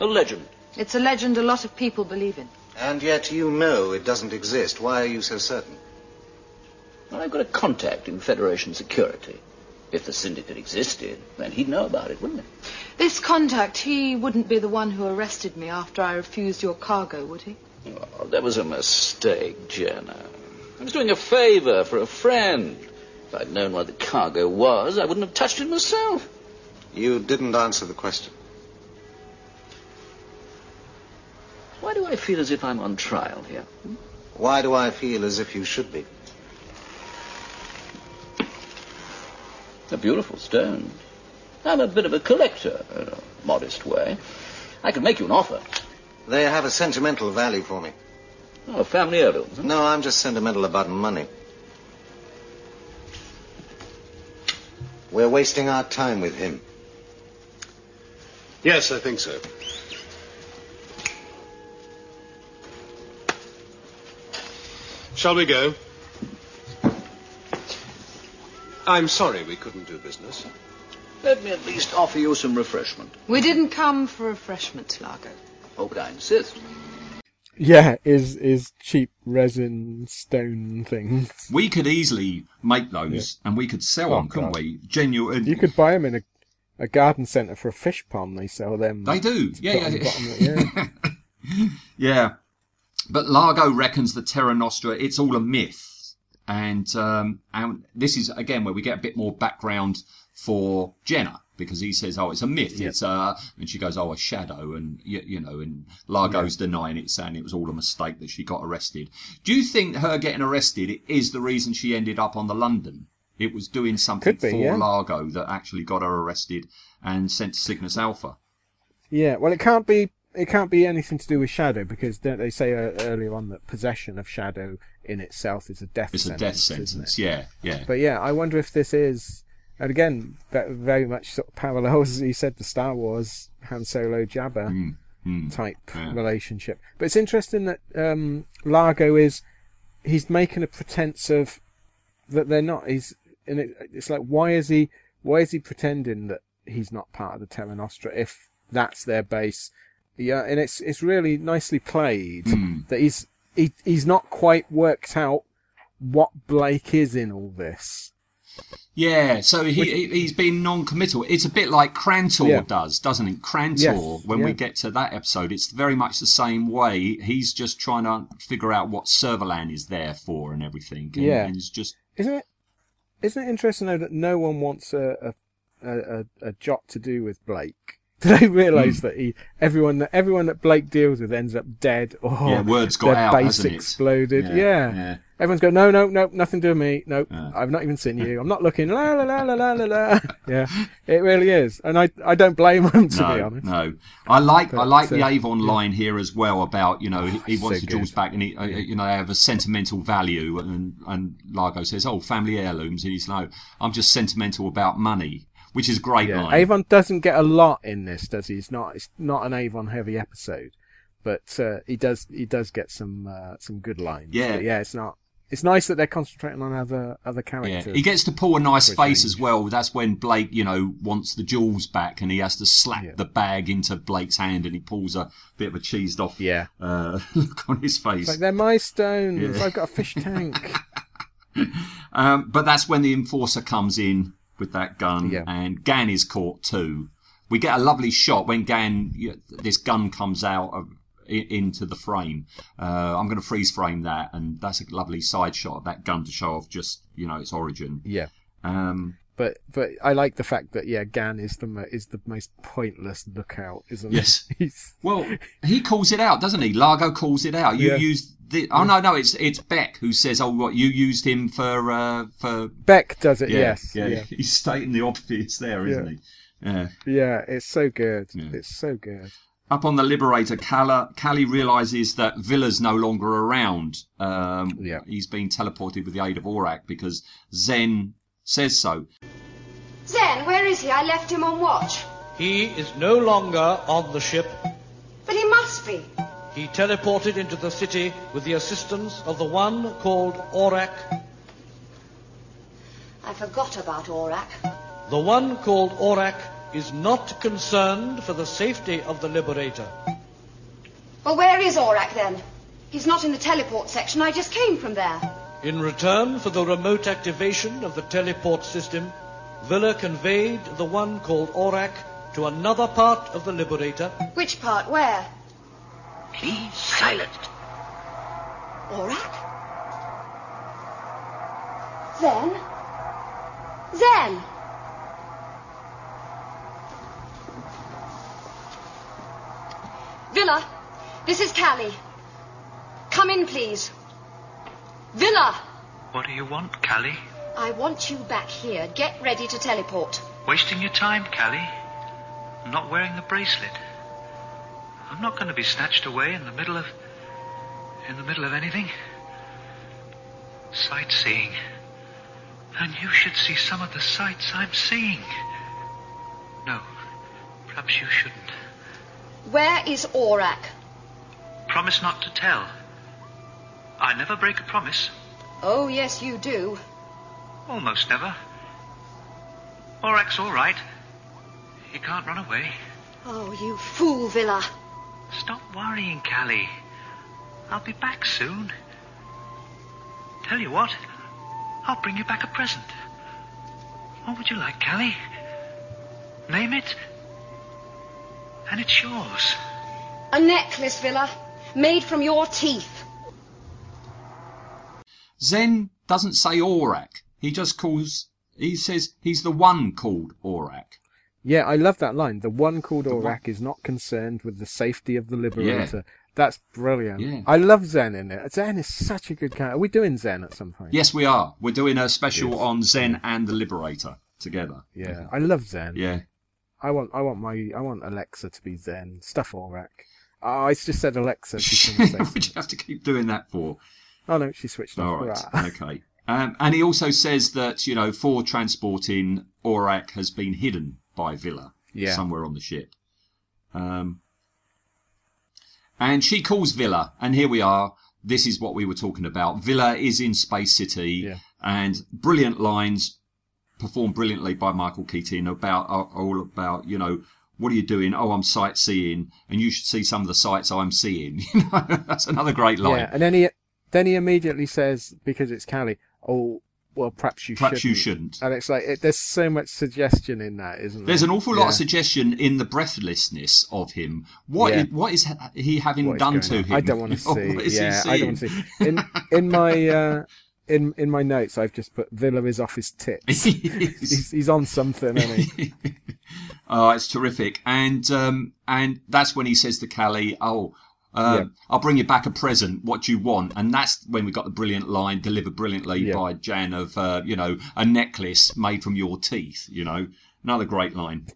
a legend. It's a legend a lot of people believe in. And yet you know it doesn't exist. Why are you so certain? Well, I've got a contact in Federation security. If the syndicate existed, then he'd know about it, wouldn't he? This contact, he wouldn't be the one who arrested me after I refused your cargo, would he? Oh, that was a mistake, Jenna. I was doing a favor for a friend. If I'd known what the cargo was, I wouldn't have touched it myself. You didn't answer the question. I feel as if I'm on trial here? Why do I feel as if you should be? A beautiful stone. I'm a bit of a collector, in a modest way. I can make you an offer. They have a sentimental value for me. Oh, a family heirloom. No, I'm just sentimental about money. We're wasting our time with him. Yes, I think so. Shall we go? I'm sorry we couldn't do business. Let me at least offer you some refreshment. We didn't come for refreshments, Largo. Oh, but I insist. Yeah, is is cheap resin stone things. We could easily make those and we could sell Oh, them, couldn't God. we? Genuine. You could buy them in a, a garden centre for a fish pond. They sell them. They do. Yeah, yeah, the yeah. bottom of it, yeah. Yeah. But Largo reckons the Terra Nostra, it's all a myth. And, um, and this is, again, where we get a bit more background for Jenna. Because he says, oh, it's a myth. It's uh and she goes, oh, a shadow. And, you, you know, and Largo's denying it, saying it was all a mistake that she got arrested. Do you think her getting arrested is the reason she ended up on the London? It was doing something be, for yeah. Largo that actually got her arrested and sent to Cygnus Alpha. Yeah, well, it can't be. It can't be anything to do with shadow because don't they say uh, earlier on that possession of shadow in itself is a death It's a sentence. death isn't it? sentence. Yeah, yeah. But yeah, I wonder if this is, and again, that very much sort of parallels, as you said, the Star Wars Han Solo Jabba Mm, type yeah. relationship. But it's interesting that um, Largo is, he's making a pretense of that they're not. He's and it, it's like why is he why is he pretending that he's not part of the Terra Nostra if that's their base? Yeah, and it's it's really nicely played Mm. that he's he he's not quite worked out what Blake is in all this. Yeah, so he, he he's been non-committal. It's a bit like Krantor Yeah. does, doesn't it? Krantor, Yes, when we get to that episode, it's very much the same way. He's just trying to figure out what Servalan is there for and everything. And, Yeah. and just Isn't it? Isn't it interesting though that no one wants a, a, a, a jot to do with Blake? Do they realise Hmm. that he everyone that everyone that Blake deals with ends up dead or Yeah, word's got their out, base hasn't it? exploded? Yeah, Yeah, yeah. Everyone's going, no, no, no, nothing to do with me. No, I've not even seen you. I'm not looking. La la la la la la la. Yeah, it really is, and I I don't blame them to no, be honest. no. I like I But, like the uh, Avon line here as well about you know he, he wants so the jewels back and he uh, you know they have a sentimental value and and Largo says oh family heirlooms and he's no I'm just sentimental about money which is great Yeah, line. Avon doesn't get a lot in this, does he? It's not. It's not an Avon heavy episode, but uh, he does. He does get some uh, some good lines. Yeah. Yeah. It's not. It's nice that they're concentrating on other other characters. Yeah, he gets to pull a nice face change. as well. That's when Blake, you know, wants the jewels back, and he has to slap the bag into Blake's hand, and he pulls a bit of a cheesed off Yeah. uh, look on his face. It's like they're my stones. Yeah. I've got a fish tank. Um, but that's when the enforcer comes in with that gun, Yeah. and Gan is caught too. We get a lovely shot when Gan, y- this gun comes out of, into the frame. Uh, I'm going to freeze frame that, and that's a lovely side shot of that gun to show off just you know its origin. yeah. Um, But but I like the fact that yeah, Gan is the is the most pointless lookout, isn't Yes. he? He's, Well, he calls it out, doesn't he? Largo calls it out. You Yeah. used the. Oh no, no, it's it's Bek who says, "Oh, what you used him for uh, for." Bek does it. Yeah, yes. yeah, Yeah. He's stating the obvious there, isn't he? Yeah. Yeah. It's so good. It's so good. Up on the Liberator, Calla, Cally realizes that Vila's no longer around. Um, Yeah. He's been teleported with the aid of Orac because Zen says so. Zen, where is he? I left him on watch. He is no longer on the ship. But he must be. he teleported into the city with the assistance of the one called Orac. I forgot about Orac. The one called Orac is not concerned for the safety of the Liberator. Well, where is Orac then? He's not in the teleport section. I just came from there. In return for the remote activation of the teleport system, Vila conveyed the one called Orac to another part of the Liberator. Which part? Where? Please, silent. Orac? Zen? Zen! Vila, this is Cally. Come in, please. Vila! What do you want, Cally? I want you back here. Get ready to teleport. Wasting your time, Cally. I'm not wearing the bracelet. I'm not going to be snatched away in the middle of. in the middle of anything. Sightseeing. And you should see some of the sights I'm seeing. No, perhaps you shouldn't. Where is Orac? Promise not to tell. I never break a promise. Oh, yes, you do. Almost never. Orac's all right. He can't run away. Oh, you fool, Vila. Stop worrying, Cally. I'll be back soon. Tell you what, I'll bring you back a present. What would you like, Cally? Name it, and it's yours. A necklace, Vila, made from your teeth. Zen doesn't say Orac. He just calls. He says he's the one called Orac. Yeah, I love that line. The one called Orac is not concerned with the safety of the Liberator. Yeah. That's brilliant. Yeah. I love Zen in it. Zen is such a good character. Are we doing Zen at some point? Yes, we are. We're doing a special Yes. on Zen and the Liberator together. Yeah, I love Zen. Yeah. I want, I want my, I want Alexa to be Zen. Stuff Orac. Oh, ah, I just said Alexa. She's gonna say What would you have to keep doing that for? Oh no, she switched off. All right. Hurrah. okay. Um, and he also says that you know for transporting Orac has been hidden by Vila Yeah. somewhere on the ship. Um, and she calls Vila, and here we are. This is what we were talking about. Vila is in Space City, and brilliant lines performed brilliantly by Michael Keating about are all about you know what are you doing? Oh, I'm sightseeing, and you should see some of the sights I'm seeing. You know, that's another great line. Yeah, and then he, then he immediately says because it's Cally. Oh, well, perhaps you Perhaps shouldn't. you shouldn't. And it's like it, there's so much suggestion in that, isn't there? There's an awful lot Yeah. of suggestion in the breathlessness of him. What Yeah. is, what is he having What done to on? him? I don't want to see. What is he yeah, I don't want to see. In in my uh, in in my notes, I've just put Vila is off his tits. he's, he's on something, isn't he? Oh, it's terrific. And um, and that's when he says to Cally, "Oh, uh, Yeah. I'll bring you back a present. What do you want?" And that's when we got the brilliant line delivered brilliantly Yeah. by Jan of, uh, you know, a necklace made from your teeth. You know, another great line.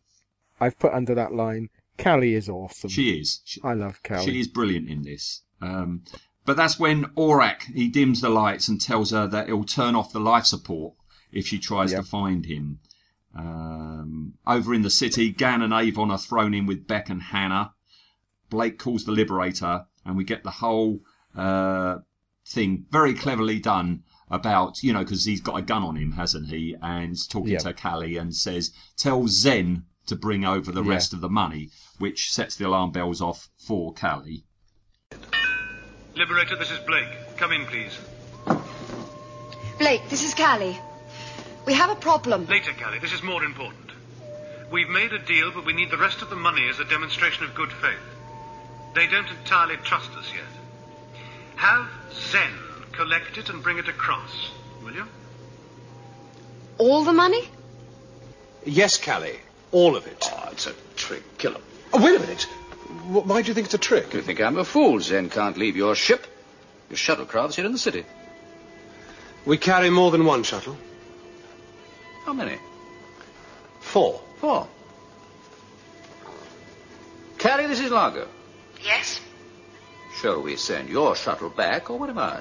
I've put under that line. Cally is awesome. She is. She, I love Cally. She is brilliant in this. Um, but that's when Orac he dims the lights and tells her that he'll turn off the life support if she tries to find him. Um, over in the city, Gan and Avon are thrown in with Bek and Hannah. Blake calls the Liberator, and we get the whole uh, thing very cleverly done about you know because he's got a gun on him, hasn't he? And talking Yeah. to Cally and says, "Tell Zen to bring over the Yeah. rest of the money," which sets the alarm bells off for Cally. Liberator, this is Blake. Come in, please. Blake, this is Cally. We have a problem. Later, Cally. This is more important. We've made a deal, but we need the rest of the money as a demonstration of good faith. They don't entirely trust us yet. Have Zen collect it and bring it across, will you? All the money? Yes, Cally. All of it. Oh, it's a trick. Kill him. Oh, wait a minute. Why do you think it's a trick? You think I'm a fool? Zen can't leave your ship. Your shuttlecraft's here in the city. We carry more than one shuttle. How many? Four. Four. Carrie, this is Largo. Yes? Shall we send your shuttle back, or what am I?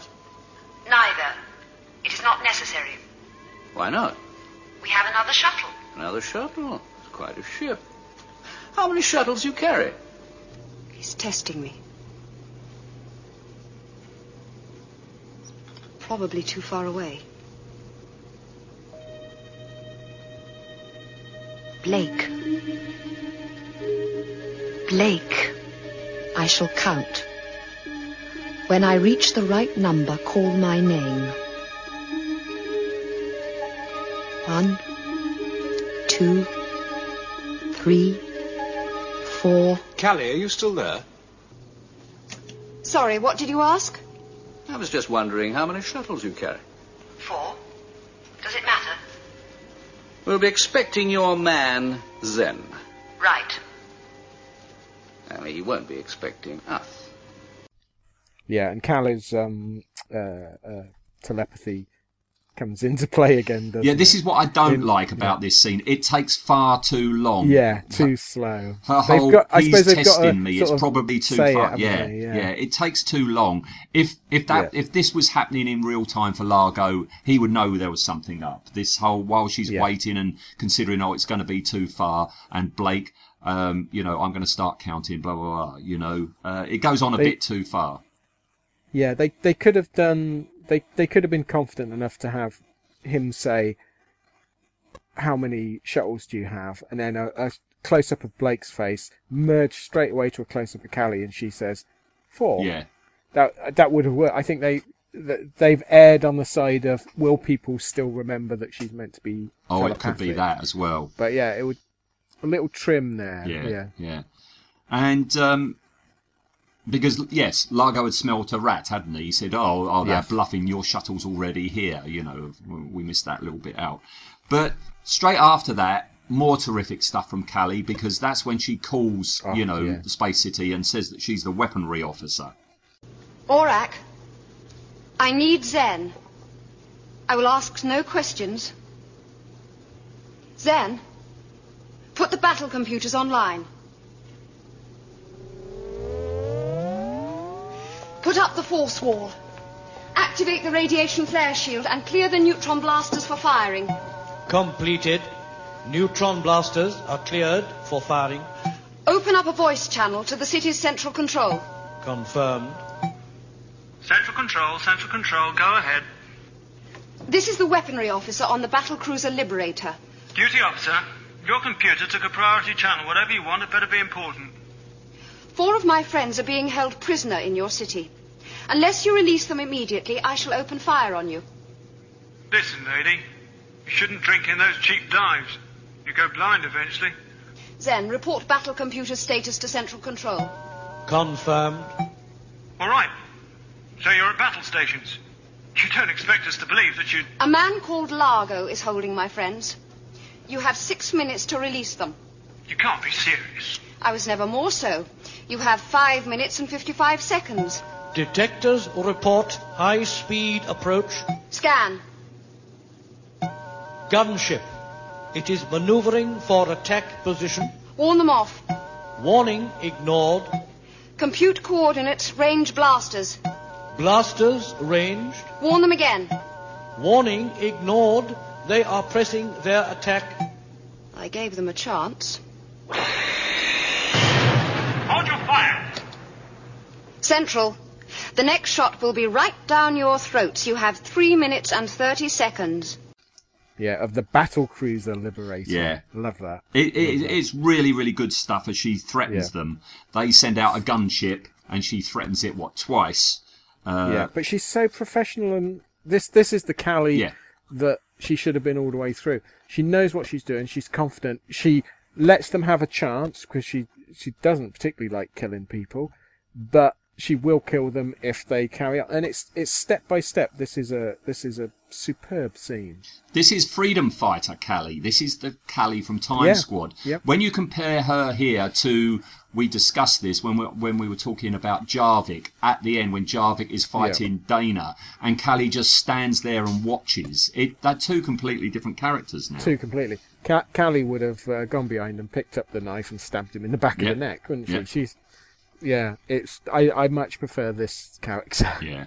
Neither. It is not necessary. Why not? We have another shuttle. Another shuttle? It's quite a ship. How many shuttles you carry? He's testing me. Probably too far away. Blake. Blake. I shall count. When I reach the right number, call my name. One, two, three, four. Cally, are you still there? Sorry, what did you ask? I was just wondering how many shuttles you carry. Four. Does it matter? We'll be expecting your man, Zen. Right. I mean, he won't be expecting us. Yeah, and Cally's um, uh, uh, telepathy comes into play again. Doesn't Yeah, this it? is what I don't In- like about this scene. It takes far too long. Yeah, too slow. Her They've whole got- I he's suppose they've got to testing me. It's probably too say it, far. yeah, yeah, Yeah. It takes too long. If if that if this was happening in real time for Largo, he would know there was something up. This whole while she's Yeah. waiting and considering, oh, it's going to be too far, and Blake, um, you know, I'm going to start counting, blah blah blah. You know, uh, it goes on a They- bit too far. Yeah, they they could have done. They they could have been confident enough to have him say, "How many shuttles do you have?" and then a, a close up of Blake's face, merge straight away to a close up of Cally, and she says, four. Yeah. That that would have worked. I think they they've erred on the side of will people still remember that she's meant to be. Oh, it could be that as well. But yeah, it would a little trim there. Yeah, yeah. yeah. And um, because yes, Largo had smelt a rat, hadn't he? He said, "Oh, oh, they're Yes. bluffing. Your shuttle's already here." You know, we missed that little bit out. But straight after that, more terrific stuff from Cally because that's when she calls, you know, Oh, yeah. the Space City and says that she's the weaponry officer. Orac, I need Zen. I will ask no questions. Zen, put the battle computers online. Put up the force wall. Activate the radiation flare shield and clear the neutron blasters for firing. Completed. Neutron blasters are cleared for firing. Open up a voice channel to the city's central control. Confirmed. Central control, central control, go ahead. This is the weaponry officer on the battle cruiser Liberator. Duty officer, your computer took a priority channel. Whatever you want, it better be important. Four of my friends are being held prisoner in your city. Unless you release them immediately, I shall open fire on you. Listen, lady, you shouldn't drink in those cheap dives. You go blind eventually. Zen, report battle computer status to Central Control. Confirmed. All right. So you're at battle stations. You don't expect us to believe that you. A man called Largo is holding my friends. You have six minutes to release them. You can't be serious. I was never more so. You have five minutes and 55 seconds. Detectors report high speed approach. Scan. Gunship. It is maneuvering for attack position. Warn them off. Warning ignored. Compute coordinates, range blasters. Blasters ranged. Warn them again. Warning ignored. They are pressing their attack. I gave them a chance. Hold your fire. Central. The next shot will be right down your throats. You have three minutes and 30 seconds. Yeah, of the battle cruiser Liberator. Yeah. Love that. It, it, it's really, really good stuff as she threatens Yeah. them. They send out a gunship and she threatens it, what, twice? Uh, yeah, but she's so professional, and this this is the Cally Yeah. That she should have been all the way through. She knows what she's doing. She's confident. She lets them have a chance because she she doesn't particularly like killing people, but she will kill them if they carry on. And it's it's step by step. This is a this is a superb scene. This is Freedom Fighter Cally. This is the Cally from Time Yeah. Squad. Yep. When you compare her here to, we discussed this when we, when we were talking about Jarvik at the end when Jarvik is fighting Dayna and Cally just stands there and watches. It they're two completely different characters now. Two completely. Ca- Cally would have uh, gone behind and picked up the knife and stabbed him in the back of the neck, wouldn't she? Yep. She's yeah. It's I I much prefer this character. Yeah.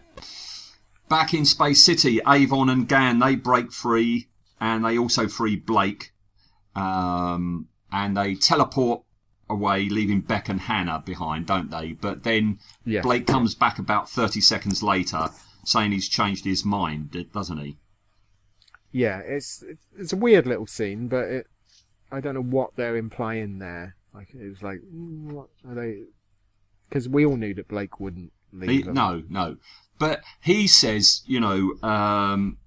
Back in Space City, Avon and Gan they break free, and they also free Blake, um, and they teleport away, leaving Bek and Hannah behind, don't they? But then Yes. Blake comes back about thirty seconds later, saying he's changed his mind, doesn't he? Yeah, it's it's a weird little scene, but it I don't know what they're implying there. Like it was like, what are they? Because we all knew that Blake wouldn't leave. He, them. no, no. But he says, you know, um,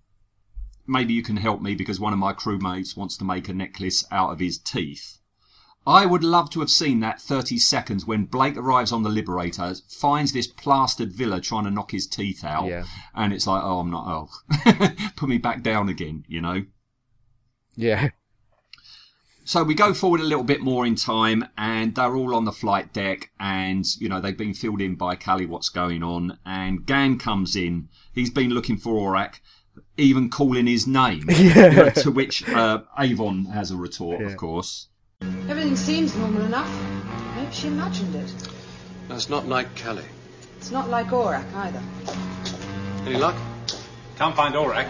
maybe you can help me because one of my crewmates wants to make a necklace out of his teeth. I would love to have seen that 30 seconds when Blake arrives on the Liberator, finds this plastered Vila trying to knock his teeth out, Yeah. and it's like, oh, I'm not, oh, put me back down again, you know? Yeah. So we go forward a little bit more in time, and they're all on the flight deck, and you know they've been filled in by Cally. What's going on? And Gan comes in. He's been looking for Orac, even calling his name. Yeah. You know, to which uh, Avon has a retort, of course. Everything seems normal enough. Maybe she imagined it. That's not like Kelly. It's not like Orac either. Any luck? Can't find Orac.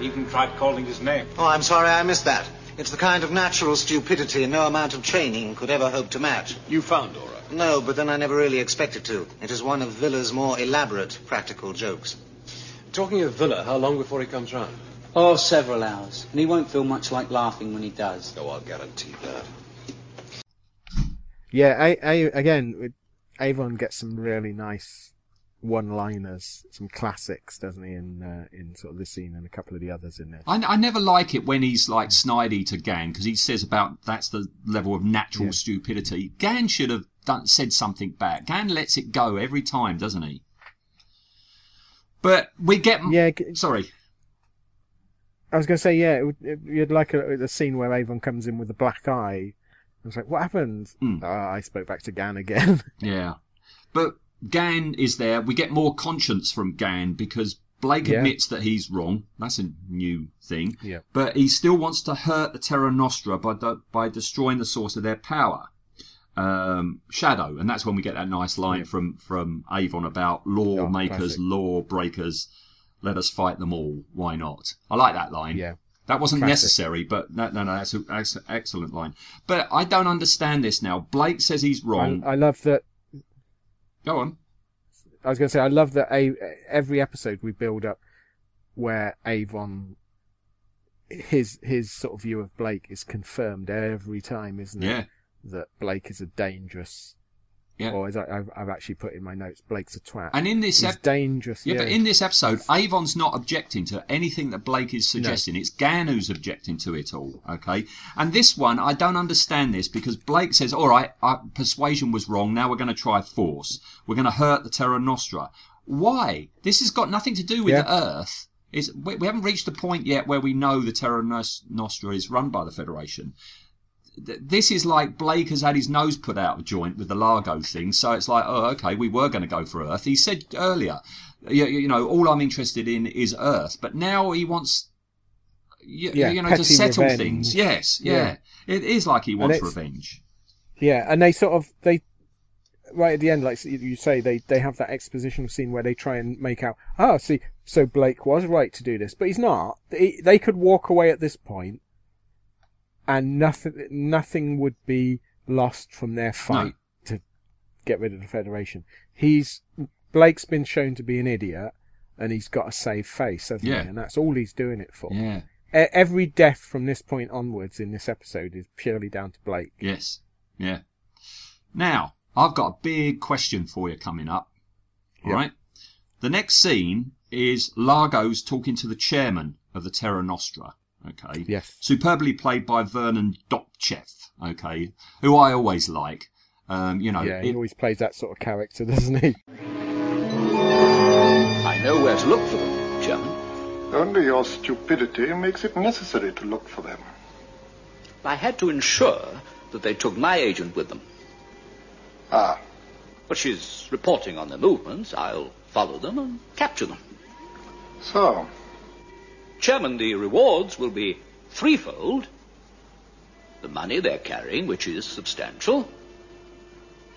Even tried calling his name. Oh, I'm sorry I missed that. It's the kind of natural stupidity no amount of training could ever hope to match. You found Orac? No, but then I never really expected to. It is one of Vila's more elaborate practical jokes. Talking of Vila, how long before he comes round? Oh, several hours. And he won't feel much like laughing when he does. Oh, I'll guarantee that. Yeah, A- A- again, Avon gets some really nice one-liners, some classics, doesn't he? In uh, in sort of this scene and a couple of the others in there. I, I never like it when he's like snidey to Gan because he says about that's the level of natural stupidity. Gan should have done, said something back. Gan lets it go every time, doesn't he? But we get yeah. Sorry. I was going to say, yeah, it would, it, you'd like a, a scene where Avon comes in with a black eye. I was like, what happened? Ah, I spoke back to Gan again. Yeah. But Gan is there. We get more conscience from Gan because Blake Yeah. admits that he's wrong. That's a new thing. Yeah. But he still wants to hurt the Terra Nostra by de- by destroying the source of their power. Um, Shadow, and that's when we get that nice line from from Avon about lawmakers, classic. law breakers. Let us fight them all. Why not? I like that line. Yeah. That wasn't Classic. necessary, but no, no, no, that's, a, that's an excellent line. But I don't understand this now. Blake says he's wrong. I, I love that. Go on. I was going to say, I love that a, every episode we build up where Avon, his his sort of view of Blake is confirmed every time, isn't it? Yeah. That Blake is a dangerous. Yeah. Or as I, I've, I've actually put in my notes, Blake's a twat. And in this He's ep- dangerous. Yeah, Yeah, but in this episode, Avon's not objecting to anything that Blake is suggesting. It's Gan who's objecting to it all. Okay, and this one I don't understand this because Blake says, "All right, uh, persuasion was wrong. Now we're going to try force. We're going to hurt the Terra Nostra." Why? This has got nothing to do with Yeah. the Earth. It's, we, we haven't reached the point yet where we know the Terra Nostra is run by the Federation this is like Blake has had his nose put out of joint with the Largo thing, so it's like, oh, okay, we were going to go for Earth. He said earlier, you, you know, all I'm interested in is Earth, but now he wants, you, Yeah, you know, to settle revenge. things. Yes, yeah. Yeah. It is like he wants revenge. Yeah, and they sort of they right at the end, like you say, they they have that expositional scene where they try and make out, oh, see, so Blake was right to do this, but he's not. They, they could walk away at this point, and nothing nothing would be lost from their fight to get rid of the Federation. He's Blake's been shown to be an idiot, and he's got a save face, hasn't Yeah. he? And that's all he's doing it for. Yeah. E- Every death from this point onwards in this episode is purely down to Blake. Yes, yeah. Now, I've got a big question for you coming up. All Yeah. right. The next scene is Largo's talking to the chairman of the Terra Nostra. Okay. Yes. Superbly played by Vernon Dobtcheff. Okay. Who I always like. Um, you know. yeah, he it- always plays that sort of character, doesn't he? I know where to look for them, Chairman. Only your stupidity makes it necessary to look for them. I had to ensure that they took my agent with them. Ah. But she's reporting on their movements. I'll follow them and capture them. So, Chairman, the rewards will be threefold. The money they're carrying, which is substantial.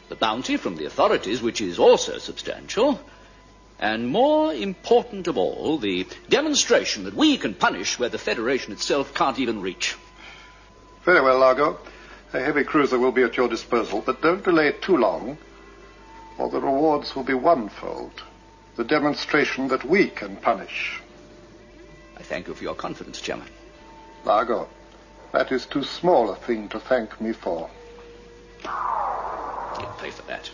The bounty from the authorities, which is also substantial. And more important of all, the demonstration that we can punish where the Federation itself can't even reach. very well, Largo. A heavy cruiser will be at your disposal, but don't delay too long, or the rewards will be onefold. the demonstration that we can punish. I thank you for your confidence, Chairman. Largo, that is too small a thing to thank me for. You'll pay for that.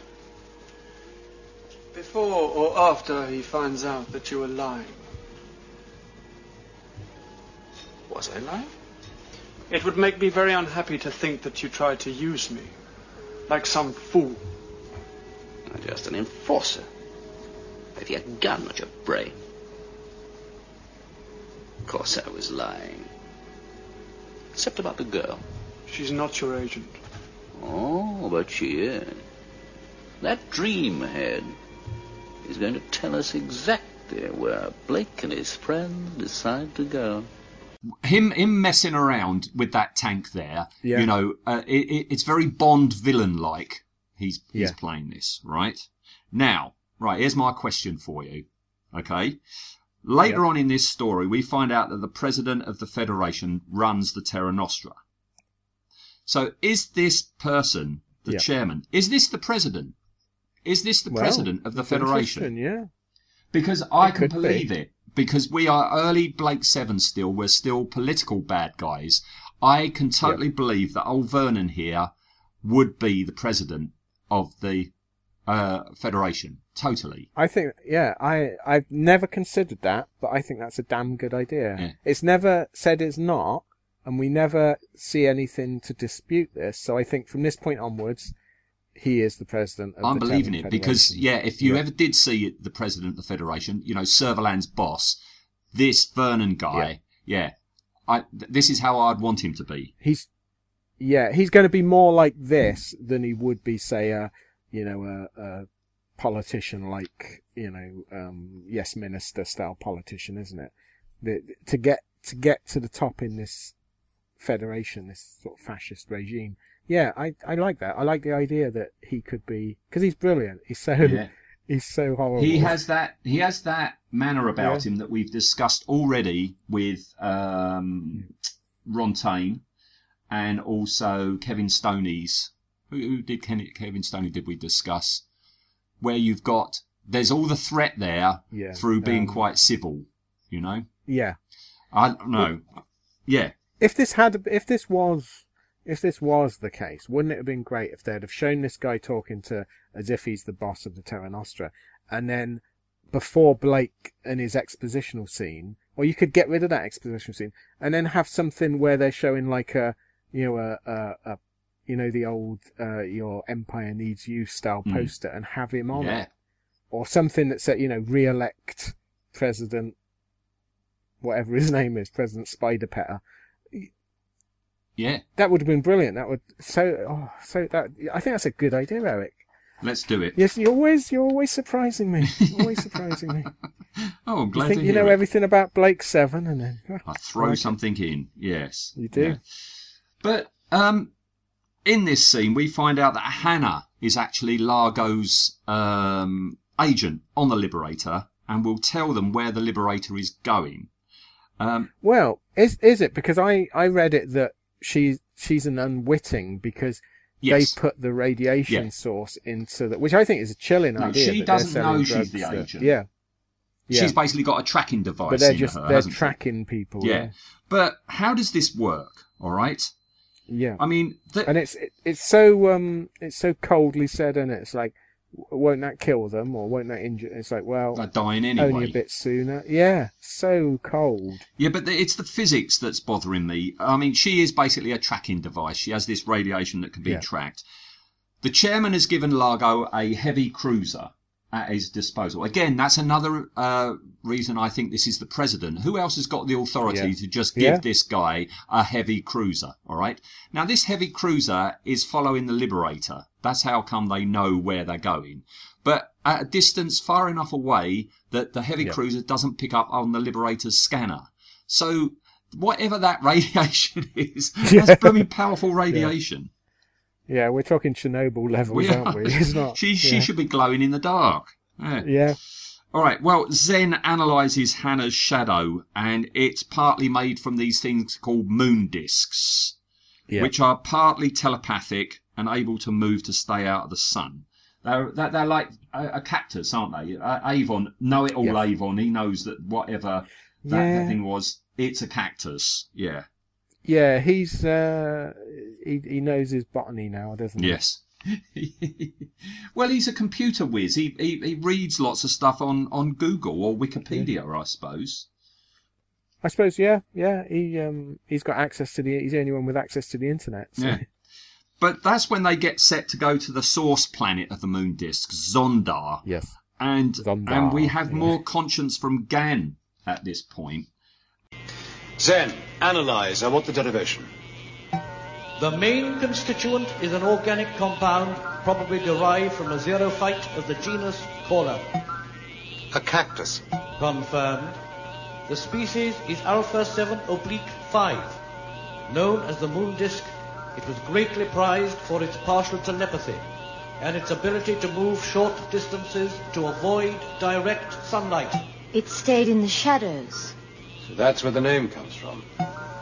Before or after he finds out that you are lying? Was I lying? It would make me very unhappy to think that you tried to use me. Like some fool. I'm just an enforcer. With your gun, not your brain. Of course I was lying. Except about the girl. She's not your agent. Oh, but she is. That dream head is going to tell us exactly where Blake and his friend decide to go. him him messing around with that tank there Yeah. you know uh, it, it, it's very bond villain like he's he's Yeah. playing this right now right here's my question for you okay later Yeah. on in this story we find out that the president of the federation runs the terra nostra so is this person the Yeah. chairman is this the president is this the Well, president of the federation Yeah. because I can could be. believe it. Because we are early Blake Seven still. We're still political bad guys. I can totally believe that old Vernon here would be the president of the uh, Federation. Totally. I think, yeah, I I've never considered that, but I think that's a damn good idea. Yeah. It's never said it's not, and we never see anything to dispute this. So I think from this point onwards, he is the president. of I'm the believing it because, yeah, if you Yeah. ever did see the president of the Federation, you know, Servalan's boss, this Vernon guy, yeah, I, th- this is how I'd want him to be. he's yeah he's going to be more like this than he would be say a you know a, a politician like you know um yes minister style politician isn't it the, to get to get to the top in this federation this sort of fascist regime yeah i i like that i like the idea that he could be because he's brilliant he's so Yeah. he's so horrible He has that. He has that manner about Yeah. him that we've discussed already with um, Rontane and also Kevin Stoney's. Who, who did Kevin Stoney? Did we discuss where you've got? There's all the threat there Yeah, through being um, quite civil. You know. yeah I don't know. Yeah. if this had if this was if this was the case wouldn't it have been great if they'd have shown this guy talking to as if he's the boss of the terra nostra and then before blake and his expositional scene or you could get rid of that expositional scene and then have something where they're showing like a you know a a, a you know the old uh, your empire needs you style Mm. poster and have him on Yeah. it or something that said you know re-elect president whatever his name is president spider petter Yeah. that would have been brilliant. That would so oh so that I think that's a good idea, Eric. Let's do it. Yes, you're always you're always surprising me. Always surprising me. Oh, I'm glad you think to you know it. everything about Blake Seven, and then I throw something in. Yes. You do. Yeah. But um, in this scene, we find out that Hannah is actually Largo's um, agent on the Liberator and will tell them where the Liberator is going. Um, Well, is is it because I I read it that she's she's an unwitting because Yes. they put the radiation Yeah. source into that, which I think is a chilling No, idea. she doesn't know she's the that- agent. yeah. Yeah. She's basically got a tracking device but they're in just her, they're hasn't she? tracking people. Yeah. But how does this work? All right. Yeah. I mean, and it's it, it's so um it's so coldly said, and it's like, won't that kill them or won't that injure? It's like, well, They're dying only a bit sooner. Yeah, so cold. Yeah, but the, it's the physics that's bothering me. I mean, she is basically a tracking device. She has this radiation that can be Yeah. tracked. The chairman has given Largo a heavy cruiser at his disposal. Again, that's another uh, reason I think this is the president. Who else has got the authority Yeah. to just give Yeah. this guy a heavy cruiser? All right. Now, this heavy cruiser is following the Liberator. That's how come they know where they're going. But at a distance far enough away that the heavy Yeah. cruiser doesn't pick up on the Liberator's scanner. So whatever that radiation is, that's blooming powerful radiation. Yeah, we're talking Chernobyl levels, We aren't we? It's not. she she yeah. should be glowing in the dark. Yeah. Yeah. All right. Well, Zen analyzes Hannah's shadow, and it's partly made from these things called moon discs, Yeah. which are partly telepathic and able to move to stay out of the sun. They're, they're, they're like a, a cactus, aren't they? Uh, Avon, know it all Yes. Avon. He knows that whatever that, Yeah. that thing was, it's a cactus. Yeah. Yeah, he's uh, he he knows his botany now, doesn't he? Yes. well, he's a computer whiz. He, he he reads lots of stuff on, on Google or Wikipedia, I suppose. I suppose. Yeah, yeah. He um he's got access to the. He's the only one with access to the internet. So. Yeah. But that's when they get set to go to the source planet of the moon disk, Zondar. Yes. And Zondar, and we have yeah. more conscience from Gan at this point. Zen, analyze. Uh, I want the derivation. The main constituent is an organic compound probably derived from a xerophyte of the genus Cola. A cactus. Confirmed. The species is Alpha 7 oblique 5. Known as the moon disk, it was greatly prized for its partial telepathy and its ability to move short distances to avoid direct sunlight. It stayed in the shadows. So that's where the name comes from.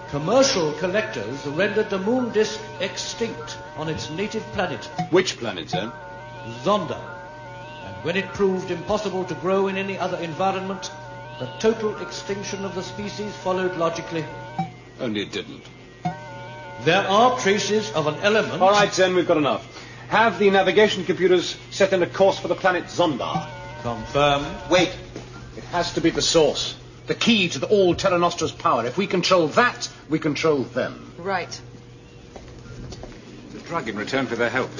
Commercial collectors rendered the moon disk extinct on its native planet, Which planet, Zen? Zonda. And when it proved impossible to grow in any other environment, the total extinction of the species followed logically. Only it didn't. There are traces of an element. All right, Zen, we've got enough. Have the navigation computers set in a course for the planet Zondar. Confirmed. Wait. It has to be the source. The key to the all Terra Nostra's power. If we control that, we control them. Right. The drug in return for their help.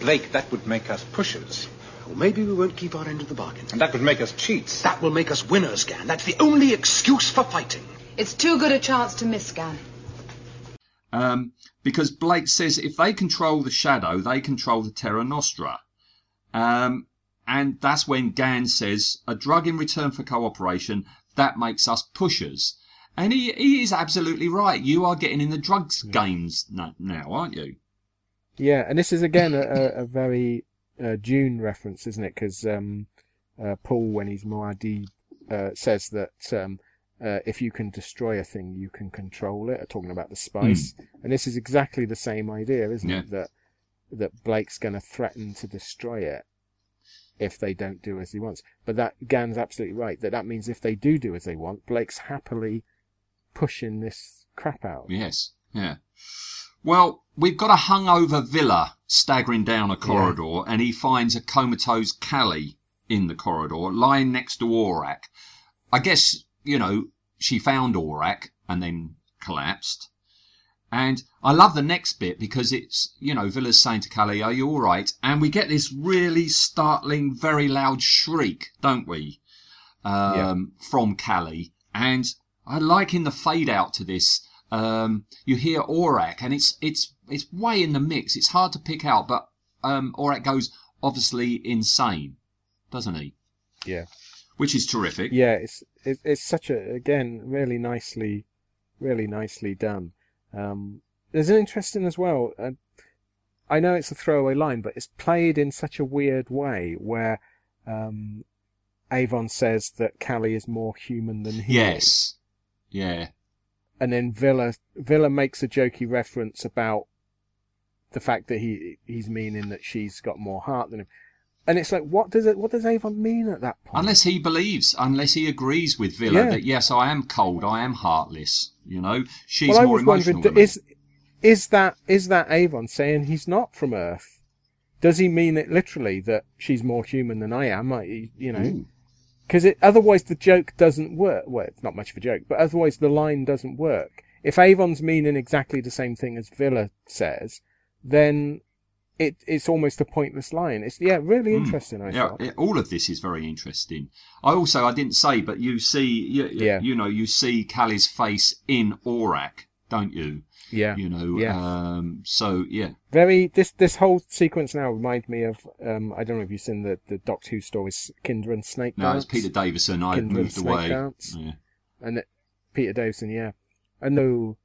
Blake, that would make us pushers. Or maybe we won't keep our end of the bargain. And that would make us cheats. That will make us winners, Gan. That's the only excuse for fighting. It's too good a chance to miss, Gan. Um, because Blake says if they control the shadow, they control the Terra Nostra. Um, and that's when Gan says, a drug in return for cooperation, that makes us pushers. And he, he is absolutely right. You are getting in the drugs games now, aren't you? Yeah, and this is again a, a, very uh, Dune reference, isn't it? Because um, uh, Paul, when he's Muad'Dib, uh, says that um, uh, if you can destroy a thing, you can control it. Talking about the spice, and this is exactly the same idea, isn't it? That that Blake's going to threaten to destroy it if they don't do as he wants. But that Gan's absolutely right. That that means if they do do as they want, Blake's happily pushing this crap out. Yes, yeah. Well, we've got a hungover Vila staggering down a corridor, and he finds a comatose Cally in the corridor, lying next to Orac. I guess, you know, she found Orac and then collapsed. And I love the next bit because it's, you know, Vila's saying to Cally, Are you all right? And we get this really startling, very loud shriek, don't we? Um, From Cally. And I like in the fade out to this, um, you hear Orac, and it's it's it's way in the mix. It's hard to pick out, but um, Orac goes obviously insane, doesn't he? Yeah. Which is terrific. Yeah, it's it's, it's such a again really nicely, really nicely done. Um, there's an interesting as well. Uh, I know it's a throwaway line, but it's played in such a weird way where um, Avon says that Cally is more human than he is. Yes. Yeah. and then Vila Vila makes a jokey reference about the fact that he he's meaning that she's got more heart than him, and it's like what does it what does Avon mean at that point? Unless he believes, unless he agrees with Vila Yeah. that yes, I am cold, I am heartless. You know, she's well, I more was emotional. wondering, than is is that is that Avon saying he's not from Earth? Does he mean it literally that she's more human than I am? I, you know, because otherwise the joke doesn't work. Well, it's not much of a joke, but otherwise the line doesn't work. If Avon's meaning exactly the same thing as Vila says, then it it's almost a pointless line. It's yeah, really Mm. interesting. I yeah, thought. all of this is very interesting. I also I didn't say, but you see, you, Yeah. you know, you see Cally's face in Orac, don't you? Yeah. You know, Yes. um, so yeah, Very this this whole sequence now reminds me of um I don't know if you've seen the the Doctor Who stories Kinda and Snake no, it's Peter Davison. I moved Snake away. Dance. Yeah. and it, Peter Davison, yeah, I know,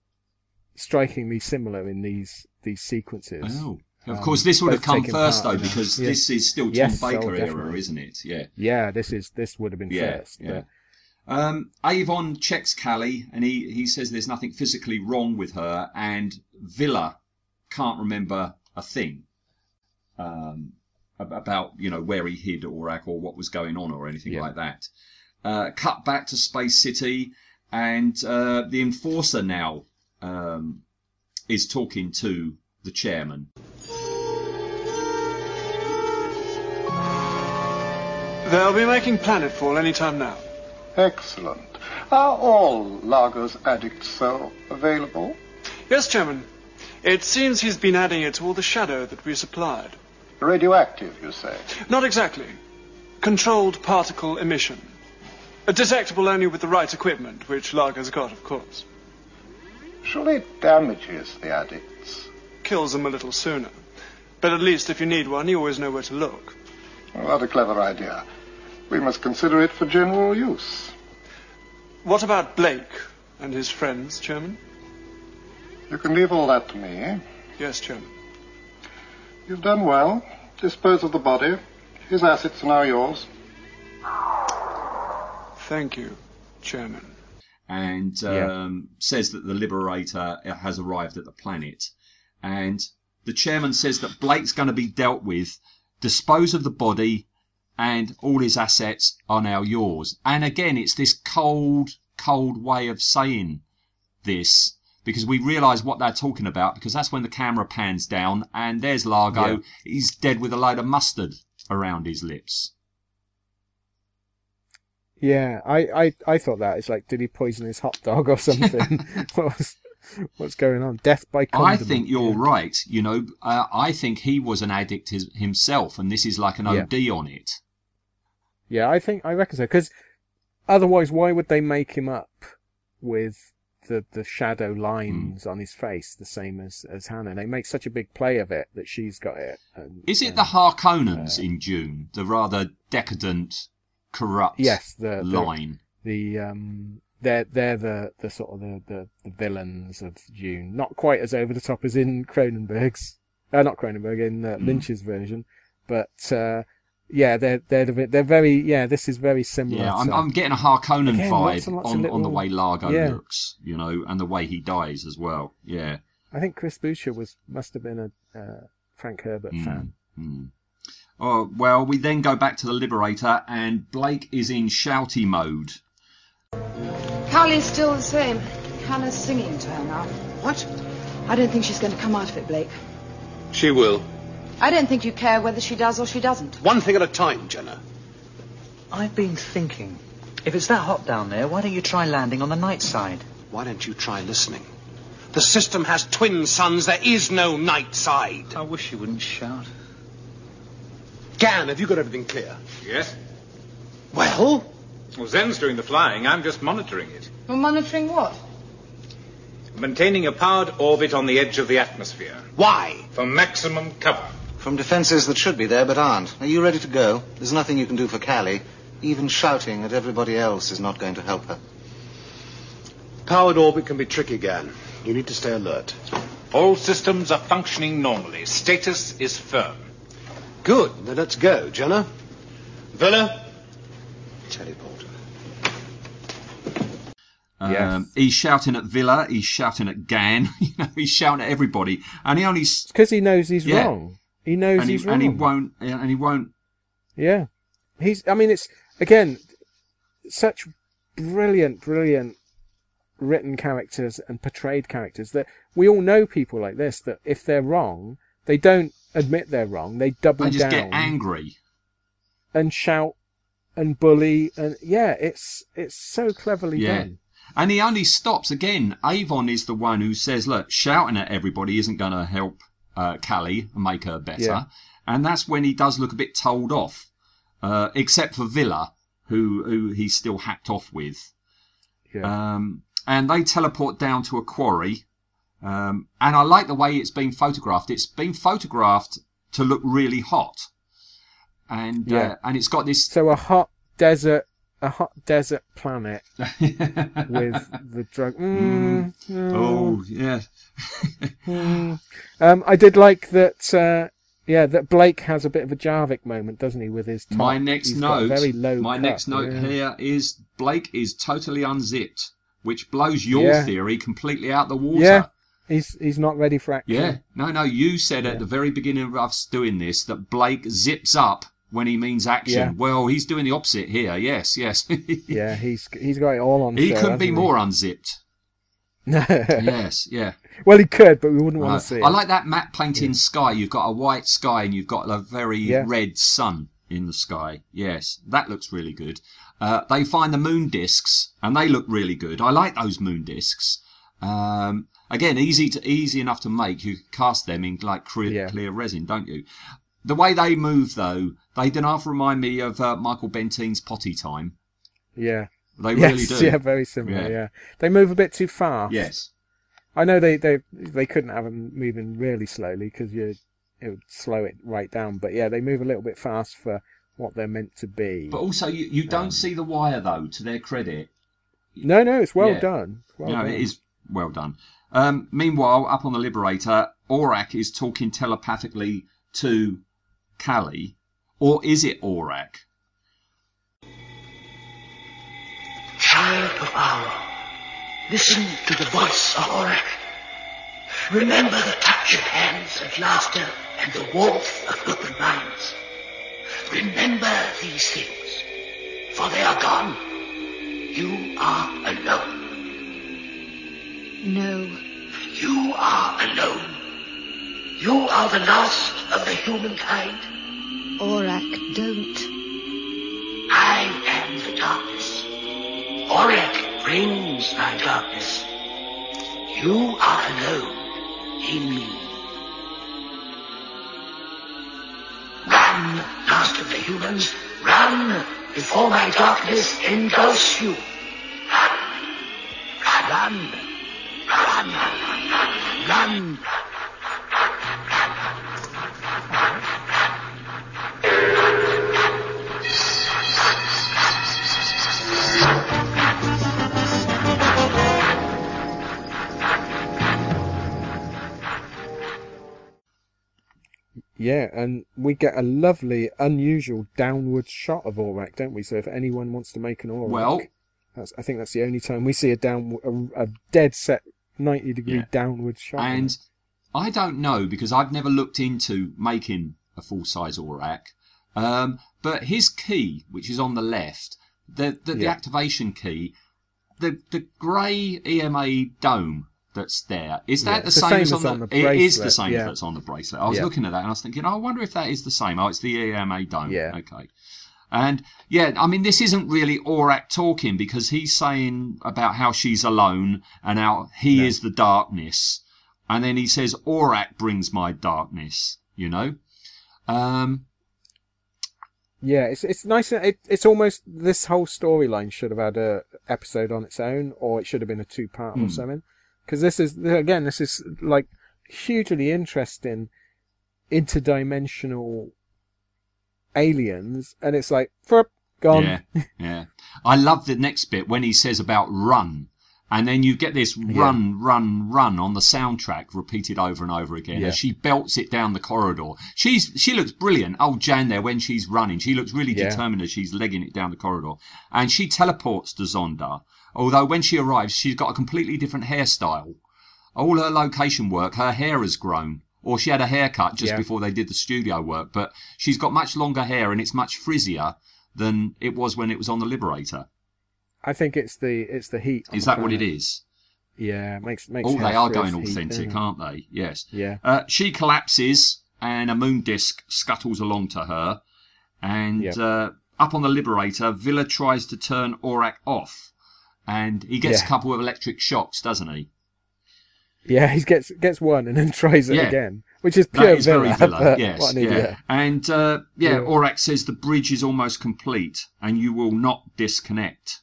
strikingly similar in these these sequences. Oh. Of Um, course, this would have come first though, part because Yeah. this is still Tom Yes, oh, Baker era, isn't it? Yeah. Yeah, this is this would have been Yeah, first. yeah. but- Um, Avon checks Cally and he, he says there's nothing physically wrong with her, and Vila can't remember a thing. Um, about you know where he hid Orac or what was going on or anything Yeah. like that. Uh, cut back to Space City, and uh, the enforcer now um, is talking to the chairman. They'll be making planetfall any time now. Excellent. Are all Largo's addicts so available? Yes, Chairman. It seems he's been adding it to all the shadow that we supplied. Radioactive, you say? Not exactly. Controlled particle emission. Uh, Detectable only with the right equipment, which Largo's got, of course. Surely it damages the addicts. Kills them a little sooner. But at least if you need one, you always know where to look. What a clever idea. We must consider it for general use. What about Blake and his friends, Chairman? You can leave all that to me. Yes, Chairman. You've done well. Dispose of the body. His assets are now yours. Thank you, Chairman. and um, says that the Liberator has arrived at the planet. And the chairman says that Blake's going to be dealt with, dispose of the body, and all his assets are now yours. And again, it's this cold, cold way of saying this because we realise what they're talking about because that's when the camera pans down and there's Largo. Yeah. He's dead with a load of mustard around his lips. Yeah, I, I, I thought that. It's like, did he poison his hot dog or something? what was, what's going on? Death by I think you're right. You know, uh, I think he was an addict his, himself, and this is like an Yeah. OD on it. Yeah, I think, I reckon so. Because otherwise, why would they make him up with the, the shadow lines on his face the same as, as Hannah? They make such a big play of it that she's got it. And, Is it the Harkonnens in Dune, the rather decadent, corrupt yes, the, the line? The um, they're they're the the sort of the, the, the villains of Dune. Not quite as over the top as in Cronenberg's, uh, not Cronenberg in uh, Mm. Lynch's version, but uh, yeah, they're they're the, they're very yeah. This is very similar. Yeah, I'm, to- I'm getting a Harkonnen Again, vibe lots of on, on the way Largo Yeah. looks, you know, and the way he dies as well. Yeah. I think Chris Boucher was must have been a uh, Frank Herbert Mm, fan. mm. Oh, well, we then go back to the Liberator, and Blake is in shouty mode. Carly's still the same. Hannah's singing to her now. What? I don't think she's going to come out of it, Blake. She will. I don't think you care whether she does or she doesn't. One thing at a time, Jenna. I've been thinking, if it's that hot down there, why don't you try landing on the night side? Why don't you try listening? The system has twin suns. There is no night side. I wish you wouldn't shout. Gan, have you got everything clear? Yes? Well? Well, Zen's doing the flying. I'm just monitoring it. Well, monitoring what? Maintaining a powered orbit on the edge of the atmosphere. Why? For maximum cover. From defences that should be there but aren't. Are you ready to go? There's nothing you can do for Cally. Even shouting at everybody else is not going to help her. Powered orbit can be tricky, Gan. You need to stay alert. All systems are functioning normally. Status is firm. Good. Then let's go, Jenna. Vila. Teleporter. Um, He's shouting at Vila. He's shouting at Gan. you know, he's shouting at everybody, and he only because he knows he's Yeah. wrong. He knows and he, he's wrong. and he won't and he won't Yeah. He's, I mean, it's, again, such brilliant, brilliant written characters and portrayed characters that we all know people like this that if they're wrong, they don't admit they're wrong. They double they just down get angry. and shout and bully. And yeah, it's, it's so cleverly Yeah. done. And he only stops again. Avon is the one who says, "Look, shouting at everybody isn't going to help uh, Cally and make her better." Yeah. And that's when he does look a bit told off, uh, except for Vila, who who he's still hacked off with. Yeah. Um, and they teleport down to a quarry. Um, and I like the way it's been photographed. It's been photographed to look really hot, and Yeah. uh, and it's got this So a hot desert, a hot desert planet with the drug. Mm, no. oh yeah. Hmm. Um, I did like that. Uh, yeah, that Blake has a bit of a Jarvik moment, doesn't he, with his top? My next He's note. very low. my cut, next note yeah. here is Blake is totally unzipped, which blows your Yeah. theory completely out the water. Yeah, He's he's not ready for action. Yeah. No, no. You said at the very beginning of us doing this that Blake zips up when he means action. Yeah. Well, he's doing the opposite here. Yes, yes. Yeah, he's he's got it all on. he show, couldn't be more unzipped. yes, yeah. Well, he could, but we wouldn't want Right. to see it. I like that matte painting sky. You've got a white sky and you've got a very Yeah. red sun in the sky. Yes, that looks really good. Uh, they find the moon discs and they look really good. I like those moon discs. Um, again, easy to easy enough to make. You cast them in like clear, clear resin, don't you? The way they move, though, they do not remind me of uh, Michael Bentine's Potty Time. Yeah. They yes, really do. Yeah, very similar. Yeah. Yeah. they move a bit too fast. Yes. I know they they they couldn't have them moving really slowly because you it would slow it right down. But yeah, they move a little bit fast for what they're meant to be. But also, you, you don't see the wire though. To their credit, no, no, it's well Yeah. done. Well no, done. it is well done. Um, meanwhile, up on the Liberator, Orac is talking telepathically to Cally, or is it Orac? Child of Aura, listen to the voice of Orac. Remember the touch of hands and laughter and the warmth of open minds. Remember these things, for they are gone. You are alone. No. You are alone. You are the last of the humankind. Orac, don't. I am the darkness. Orac brings my darkness. You are alone in me. Run, last of the humans. Run before my darkness engulfs you. Run. Run. Run. Run. Yeah, and we get a lovely, unusual downward shot of Orac, don't we? So if anyone wants to make an Orac, Well- that's, I think that's the only time we see a down, a, a dead set ninety degree Yeah. downward shot. And. I don't know because I've never looked into making a full size Orac. Um, but his key, which is on the left, the the, the activation key, the the grey EMA dome that's there, is Yeah, that the it's the same, same as as on on the? the it is the bracelet, same yeah. as that's on the bracelet. I was Yeah. looking at that and I was thinking, oh, I wonder if that is the same. Oh, it's the EMA dome. Yeah. Okay. And yeah, I mean, this isn't really Orac talking because he's saying about how she's alone and how he is the darkness. And then he says, Orac brings my darkness, you know? Um, Yeah, it's it's nice. It, it's almost this whole storyline should have had a episode on its own, or it should have been a two part Hmm. or something. Because this is again, this is like hugely interesting, interdimensional aliens, and it's like, for gone. Yeah, yeah. I love the next bit when he says about run. And then you get this run, run, run on the soundtrack repeated over and over again Yeah. as she belts it down the corridor. She's she looks brilliant. Old Jan there when she's running, she looks really Yeah. determined as she's legging it down the corridor. And she teleports to Zonda. Although when she arrives, she's got a completely different hairstyle. All her location work, her hair has grown. Or she had a haircut just Yeah. before they did the studio work, but she's got much longer hair and it's much frizzier than it was when it was on the Liberator. I think it's the it's the heat. Is the that what it is? Yeah, makes makes. Oh, they are going authentic, don't aren't they? Yes. Yeah. Uh, she collapses, and a moon disc scuttles along to her. And Yeah. uh, up on the Liberator, Vila tries to turn Orac off, and he gets Yeah. a couple of electric shocks, doesn't he? Yeah, he gets gets one and then tries it Yeah. again, which is pure That is Vila. very Vila. but yes. what an yeah. And uh, yeah, Yeah. Orac says the bridge is almost complete, and you will not disconnect.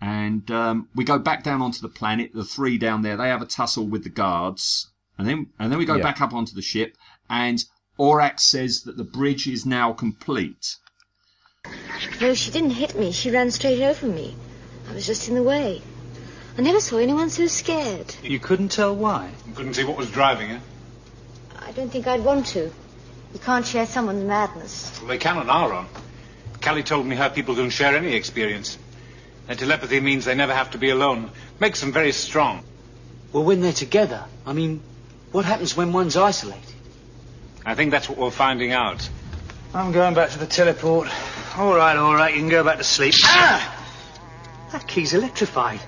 And um, we go back down onto the planet. The three down there, they have a tussle with the guards, and then and then we go Yeah. back up onto the ship. And Orac says that the bridge is now complete. No, she didn't hit me. She ran straight over me. I was just in the way. I never saw anyone so scared. You couldn't tell why? You couldn't see what was driving her. I don't think I'd want to. You can't share someone's madness. Well, they can on our own. Cally told me her people don't share any experience. Their telepathy means they never have to be alone. Makes them very strong. Well, when they're together, I mean, what happens when one's isolated? I think that's what we're finding out. I'm going back to the teleport. All right, all right, you can go back to sleep. Ah! That key's electrified.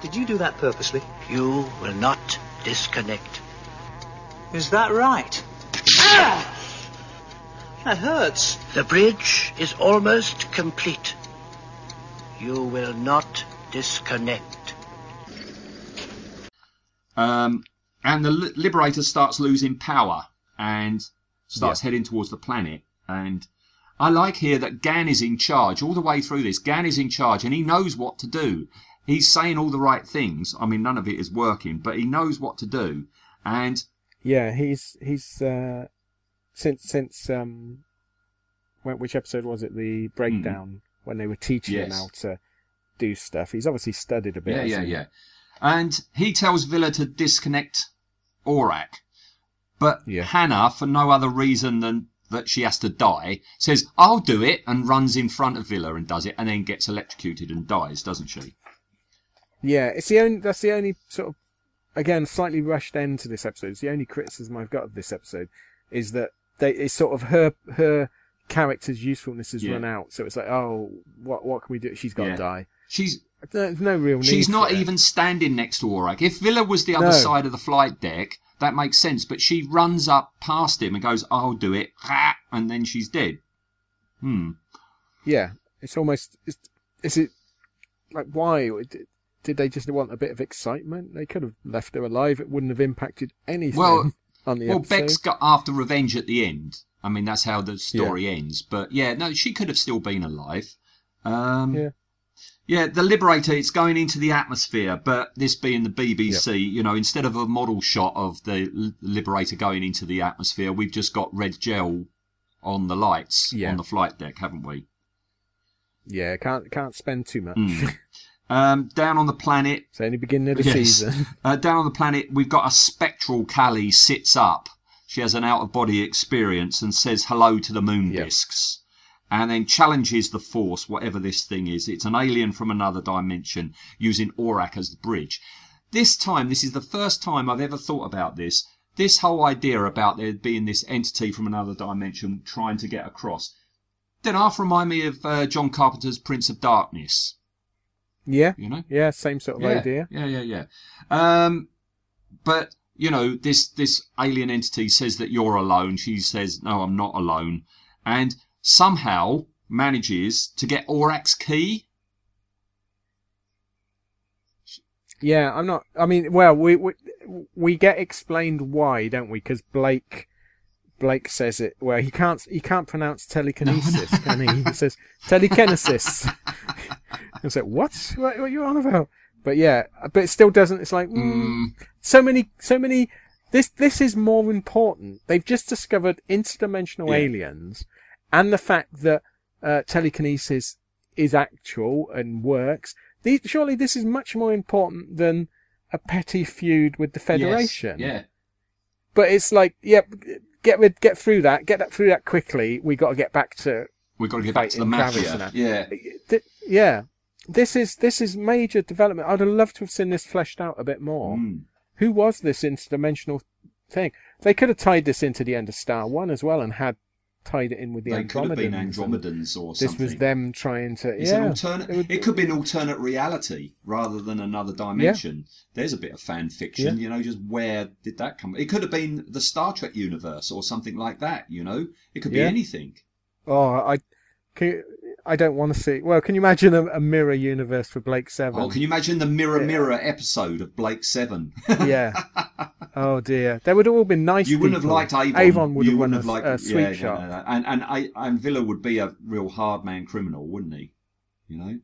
Did you do that purposely? You will not disconnect. Is that right? Ah! That hurts. The bridge is almost complete. You will not disconnect. Um, and the Li- Liberator starts losing power and starts heading towards the planet. And I like here that Gan is in charge all the way through this. Gan is in charge and he knows what to do. He's saying all the right things. I mean, none of it is working, but he knows what to do. And Yeah, he's he's uh, since since um, which episode was it? The breakdown when they were teaching him how to do stuff. He's obviously studied a bit. Yeah, yeah, he? yeah. And he tells Vila to disconnect Orac. But Hannah, for no other reason than that she has to die, says, I'll do it, and runs in front of Vila and does it, and then gets electrocuted and dies, doesn't she? Yeah, it's the only that's the only sort of again slightly rushed end to this episode. It's the only criticism I've got of this episode is that they it's sort of her her character's usefulness has Yeah. run out. So it's like, oh, what what can we do? She's got Yeah. to die. She's There's no real need. She's not even standing next to Orac. If Vila was the other No. side of the flight deck, that makes sense. But she runs up past him and goes, I'll do it, and then she's dead. Hmm. Yeah, it's almost is, is it like why did, they just want a bit of excitement? They could have left her alive. It wouldn't have impacted anything Well, on the well, episode. Bek's got after revenge at the end. I mean, that's how the story ends. But yeah, no, she could have still been alive. Um, Yeah. Yeah, the Liberator, it's going into the atmosphere, but this being the BBC, you know, instead of a model shot of the Liberator going into the atmosphere, we've just got red gel on the lights Yeah. on the flight deck, haven't we? Yeah, can't can't spend too much. Mm. Um, down on the planet. It's only beginning of the Yes. season. Uh, down on the planet, we've got a spectral Cally sits up. She has an out of body experience and says hello to the moon discs. And then challenges the force, whatever this thing is. It's an alien from another dimension using Orac as the bridge. This time, this is the first time I've ever thought about this. This whole idea about there being this entity from another dimension trying to get across. Then half remind me of uh, John Carpenter's Prince of Darkness. Yeah, You know? yeah, same sort of yeah, idea. Yeah, yeah, yeah. Um, but you know, this this alien entity says that you're alone. She says, "No, I'm not alone," and somehow manages to get Orac's key. Yeah, I'm not. I mean, well, we we we get explained why, don't we? Because Blake Blake says it. Well, he can't he can't pronounce telekinesis, can he? He says telekinesis. It's like what? What, what are you on about? But yeah, but it still doesn't. It's like mm, so many, so many. This this is more important. They've just discovered interdimensional Yeah. aliens, and the fact that uh, telekinesis is actual and works. These, surely this is much more important than a petty feud with the Federation. Yes, yeah. But it's like, yeah, get rid, get through that, get that through that quickly. We got to get back to. We've got to get back to the mafia. Yeah. Th- yeah, this is this is major development. I'd have loved to have seen this fleshed out a bit more. Hmm. Who was this interdimensional thing? They could have tied this into the end of Star One as well, and had tied it in with the They could have been Andromedans. or something. This was them trying to. It's yeah, an alternate. It, could be an alternate reality rather than another dimension. There's a bit of fan fiction, Yeah. you know. Just where did that come? It could have been the Star Trek universe or something like that. You know, it could be Yeah. anything. Oh, I, can you, I don't want to see. Well, can you imagine a, a mirror universe for Blake Seven? Oh, can you imagine the Mirror Mirror episode of Blake Seven? yeah. Oh dear, they would have all been nice. you wouldn't have liked Avon. Avon would you have won wouldn't a, have liked a yeah, sweet yeah, shot. no, no. And and I, and Vila would be a real hard man criminal, wouldn't he? You know.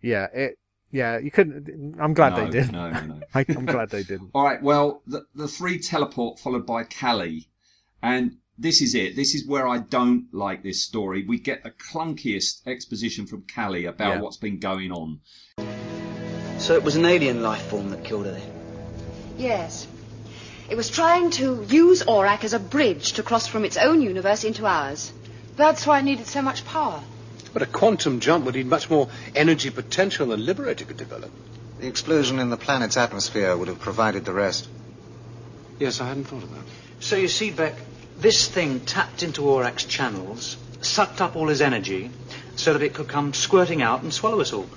Yeah, it. Yeah, you couldn't. I'm glad No, they did. no, no, no. I, I'm glad they didn't. All right. Well, the the three teleport followed by Cally, and this is it. This is where I don't like this story. We get the clunkiest exposition from Cally about Yeah. what's been going on. So it was an alien life form that killed her then? Yes. It was trying to use Orac as a bridge to cross from its own universe into ours. That's why it needed so much power. But a quantum jump would need much more energy potential than Liberator could develop. The explosion in the planet's atmosphere would have provided the rest. Yes, I hadn't thought of that. So you see, Bek, this thing tapped into Orac's channels, sucked up all his energy, so that it could come squirting out and swallow us all.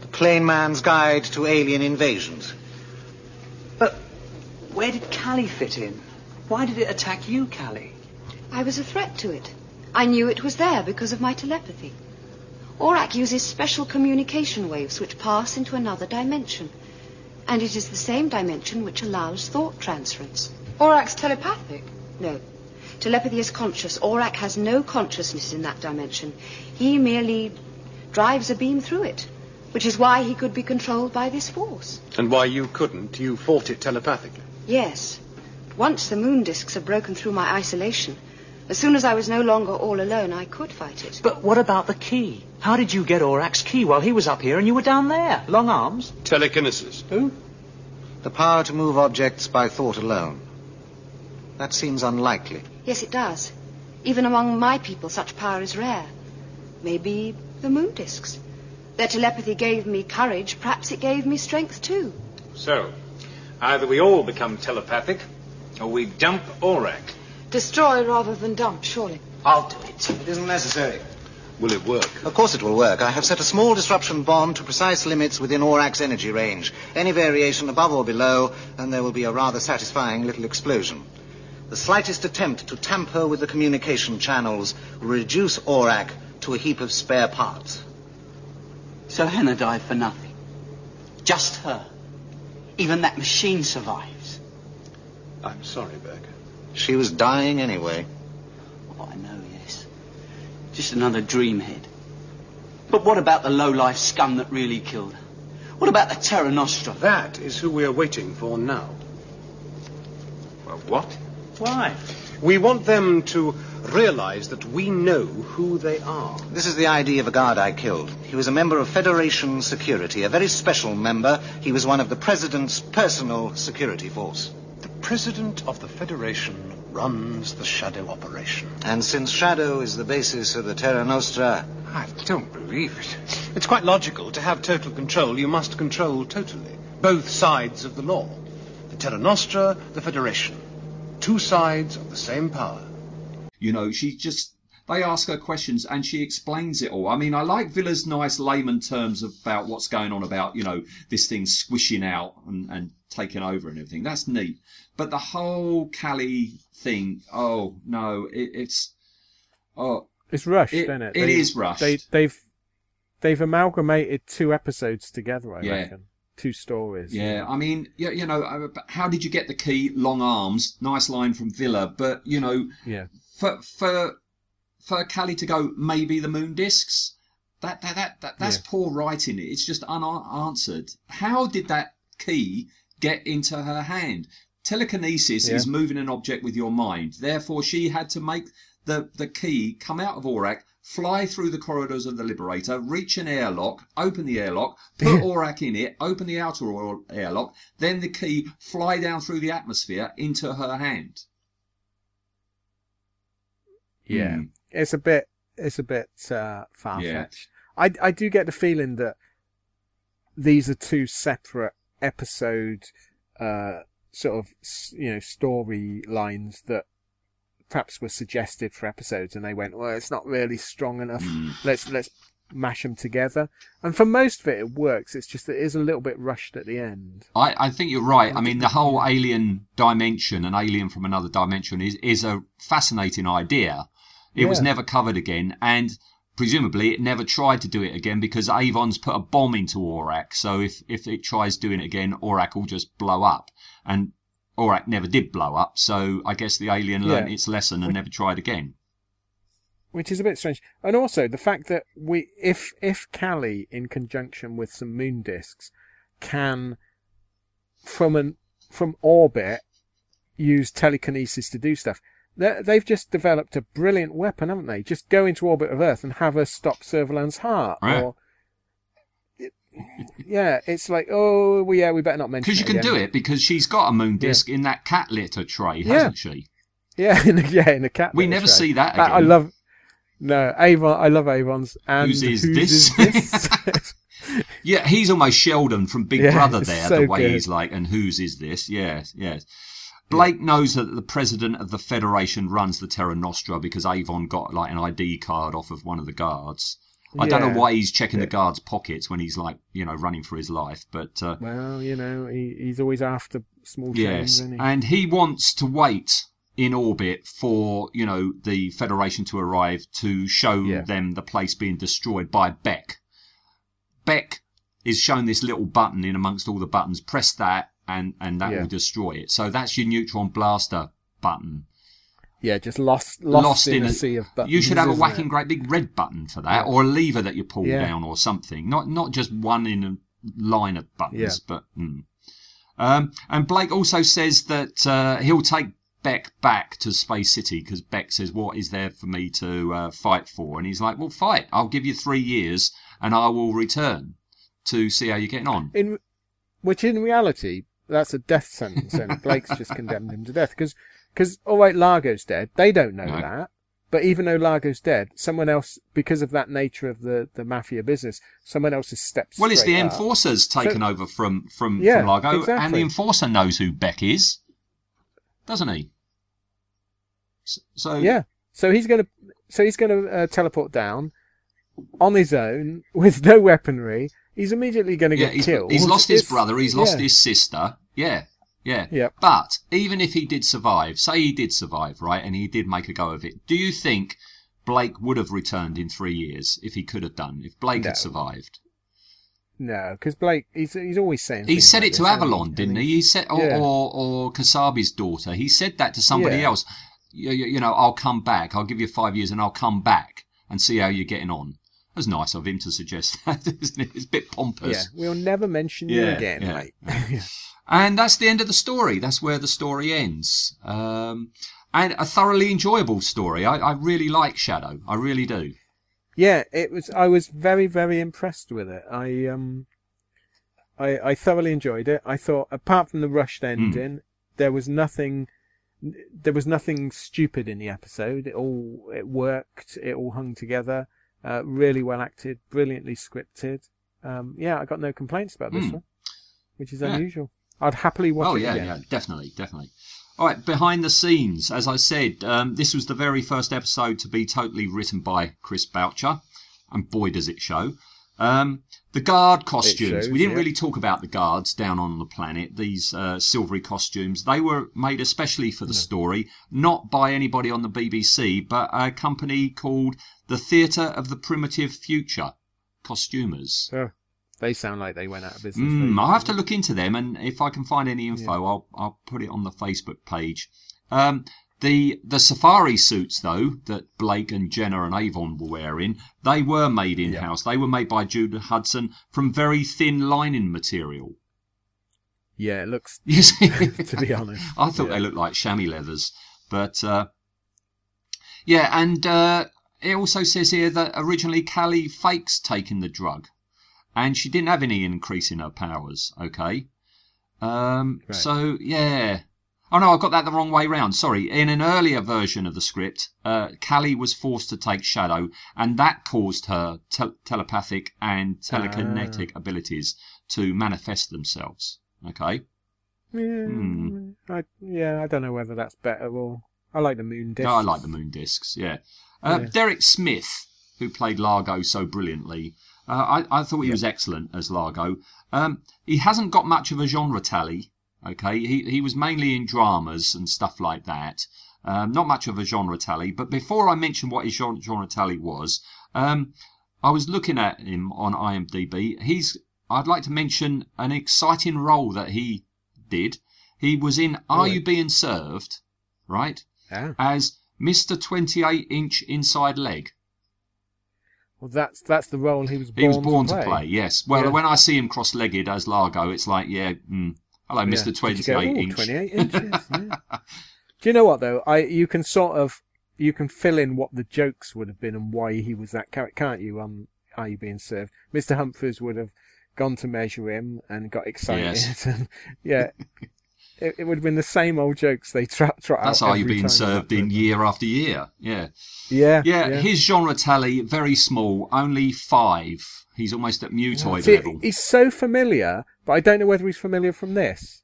The plain man's guide to alien invasions. But where did Cally fit in? Why did it attack you, Cally? I was a threat to it. I knew it was there because of my telepathy. Aurak uses special communication waves which pass into another dimension. And it is the same dimension which allows thought transference. Orac's telepathic? No. Telepathy is conscious. Orac has no consciousness in that dimension. He merely drives a beam through it, which is why he could be controlled by this force. And why you couldn't? You fought it telepathically. Yes. Once the moon discs had broken through my isolation, as soon as I was no longer all alone, I could fight it. But what about the key? How did you get Orac's key while he was up here and you were down there? Long arms? Telekinesis. Who? The power to move objects by thought alone. That seems unlikely. Yes, it does. Even among my people, such power is rare. Maybe the moon discs. Their telepathy gave me courage. Perhaps it gave me strength too. So, either we all become telepathic, or we dump Orac. Destroy rather than dump, surely. I'll do it. It isn't necessary. Will it work? Of course it will work. I have set a small disruption bomb to precise limits within Orac's energy range. Any variation above or below, and there will be a rather satisfying little explosion. The slightest attempt to tamper with the communication channels will reduce Orac to a heap of spare parts. So Hannah died for nothing. Just her. Even that machine survives. I'm sorry, Bek. She was dying anyway. Oh, I know, yes. Just another dreamhead. But what about the low-life scum that really killed her? What about the Terra Nostra? That is who we are waiting for now. Well, what? Why? We want them to realize that we know who they are. This is the ID of a guard I killed. He was a member of Federation Security, a very special member. He was one of the President's personal security force. The President of the Federation runs the Shadow operation. And since Shadow is the basis of the Terra Nostra, I don't believe it. It's quite logical. To have total control, you must control totally. Both sides of the law. The Terra Nostra, the Federation. Two sides of the same power. You know, she just they ask her questions and she explains it all. I mean, I like Vila's nice layman terms about what's going on about, you know, this thing squishing out and, and taking over and everything. That's neat. But the whole Cally thing, oh no, it, it's oh It's rushed, It- isn't it? it is rushed. They, they've they've amalgamated two episodes together. I Yeah. reckon two stories. Yeah, I mean, yeah, you know, uh, how did you get the key? Long arms, nice line from Vila, but you know, Yeah. for for for Cally to go maybe the moon discs, that that that, that that's Yeah. poor writing. It's just unanswered. How did that key get into her hand? Telekinesis Yeah. is moving an object with your mind. Therefore, she had to make the the key come out of Orac. Fly through the corridors of the Liberator, reach an airlock, open the airlock, put Orac in it, open the outer airlock, then the key fly down through the atmosphere into her hand. Yeah, Hmm. it's a bit it's a bit uh, far fetched. I I do get the feeling that these are two separate episode uh, sort of you know storylines that perhaps were suggested for episodes, and they went, well, it's not really strong enough. Hmm. Let's let's mash them together. And for most of it, it works. It's just that it is a little bit rushed at the end. I, I think you're right. I mean, the whole alien dimension, an alien from another dimension, is, is a fascinating idea. It was never covered again, and presumably it never tried to do it again because Avon's put a bomb into Orac. So if, if it tries doing it again, Orac will just blow up. And Orac never did blow up, so I guess the alien learned Yeah. its lesson and never tried again. which is a bit strange. And also the fact that we, if if Cally, in conjunction with some moon discs, can from an from orbit use telekinesis to do stuff, they- they've just developed a brilliant weapon, haven't they? Just go into orbit of Earth and have her stop Servalan's heart, Yeah. or yeah, it's like oh well, yeah, we better not mention Because you can again. do it because she's got a moon disc in that cat litter tray, hasn't she? Yeah, in a, yeah, in a cat. We never show. see that I- I love. No, Avon. I love Avon's. And Whose is whose this? is this? Yeah, he's almost Sheldon from Big Yeah, Brother there, so the way good. he's like, and whose is this? Yes, yes. Blake knows that the president of the Federation runs the Terra Nostra because Avon got like an ID card off of one of the guards. I don't know why he's checking the guards' pockets when he's like, you know, running for his life, but uh, Well, you know, he, he's always after small yes, isn't he? and he wants to wait in orbit for you know the Federation to arrive to show them the place being destroyed by Bek. Bek is shown this little button in amongst all the buttons. Press that, and and that Yeah. will destroy it. So that's your neutron blaster button. Yeah, just lost, lost, in, a, sea of buttons. You should have a whacking it? great big red button for that, Yeah. or a lever that you pull Yeah. down, or something. Not not just one in a line of buttons, Yeah. but. mm. Um, and Blake also says that uh, he'll take Bek back to Space City because Bek says, "What is there for me to uh, fight for?" And he's like, "Well, fight. I'll give you three years, and I will return to see how you're getting on." In which, in reality, that's a death sentence, and Blake's just condemned him to death because, because all right, Largo's dead. They don't know No. that, but even though Largo's dead, someone else, because of that nature of the the mafia business, someone else has stepped. Well, it's the up. enforcer's taken So- over from from, Yeah, from Largo, and the enforcer knows who Bek is, doesn't he? So Yeah. So he's going to, so he's going to uh, teleport down on his own with no weaponry. He's immediately going to yeah, get he's, killed. he's lost his brother, he's lost yeah. his sister. Yeah, yeah. Yeah. But even if he did survive, say he did survive, right, and he did make a go of it, do you think Blake would have returned in three years if he could have done, if Blake No. had survived? No, because Blake, he's he's always saying. He said like it to this, hasn't Avalon, And didn't he? He said, or, Yeah. or, or Kasabi's daughter. He said that to somebody Yeah. else. You, you you know, I'll come back. I'll give you five years, and I'll come back and see how you're getting on. Was nice of him to suggest that, isn't it? It's a bit pompous. Yeah, we'll never mention you again, yeah. mate. And that's the end of the story. That's where the story ends. Um, and a thoroughly enjoyable story. I, I really like Shadow. I really do. yeah, it was. I was very, very impressed with it. I um, I I thoroughly enjoyed it. I thought, apart from the rushed ending, there was nothing. There was nothing stupid in the episode. It all it worked. It all hung together. Uh, really well acted, brilliantly scripted. Um, yeah, I got no complaints about this Hmm. one, which is Yeah. unusual. I'd happily watch oh it yeah, again. yeah, definitely, definitely. All right, behind the scenes, as I said, um, this was the very first episode to be totally written by Chris Boucher, and boy does it show. Um, the guard costumes. shows, we didn't yeah. really talk about the guards down on the planet. These uh, silvery costumes. They were made especially for the story, not by anybody on the BBC, but a company called the Theatre of the Primitive Future Costumers. So they sound like they went out of business. Mm, I'll have to look into them, and if I can find any info, I'll I'll put it on the Facebook page. Um, the the safari suits though that Blake and Jenna and Avon were wearing, they were made in house. They were made by Judah Hudson from very thin lining material. Yeah, it looks. You see, to be honest, I thought they looked like chamois leathers, but uh, yeah, and uh, it also says here that originally Cally fakes taking the drug, and she didn't have any increase in her powers. Okay, um, Right. so yeah. Oh no, I got that the wrong way round. Sorry. In an earlier version of the script, uh, Cally was forced to take Shadow, and that caused her tel- telepathic and telekinetic Ah. abilities to manifest themselves. Okay. Yeah, Hmm. I, yeah, I don't know whether that's better or I like the moon disc. No, I like the moon discs. Yeah. Uh, Yeah. Derek Smith, who played Largo so brilliantly, uh, I, I thought he was excellent as Largo. Um, he hasn't got much of a genre tally. Okay, he he was mainly in dramas and stuff like that. Um, not much of a genre tally. But before I mention what his genre, genre tally was, um, I was looking at him on IMDb. He's I'd like to mention an exciting role that he did. He was in Are? You Being Served? Right? Ah. As Mr. 28 inch inside leg. Well, that's that's the role he was born, He was born to to play. play, yes. Well, Yeah. when I see him cross legged as Largo, it's like, yeah, mm, hello, Mr. Did you 28 go, "Ooh, inch. 28 inches. yeah. Do you know what though? I you can sort of you can fill in what the jokes would have been and why he was that character, can't you? On Are You Being Served? Mr. Humphries would have gone to measure him and got excited. Yes. and, yeah, it, it would have been the same old jokes they trot trot out. That's are you every being served in year after year. Yeah. Yeah, Yeah, yeah. his genre tally, very small, only five. He's almost at mutoid See, level. he's so familiar, but I don't know whether he's familiar from this.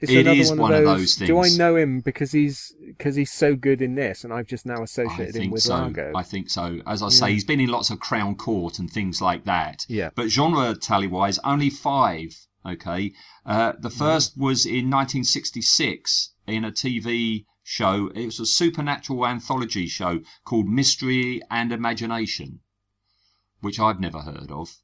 It's It another is one, one of, of those, those Do I know him because he's because he's so good in this, and I've just now associated him with so. Largo? I think so. As I say, he's been in lots of Crown Court and things like that. Yeah. But genre tally wise, only five. Okay. Uh, the first was in 1966 in a TV show. It was a supernatural anthology show called Mystery and Imagination, which I've never heard of.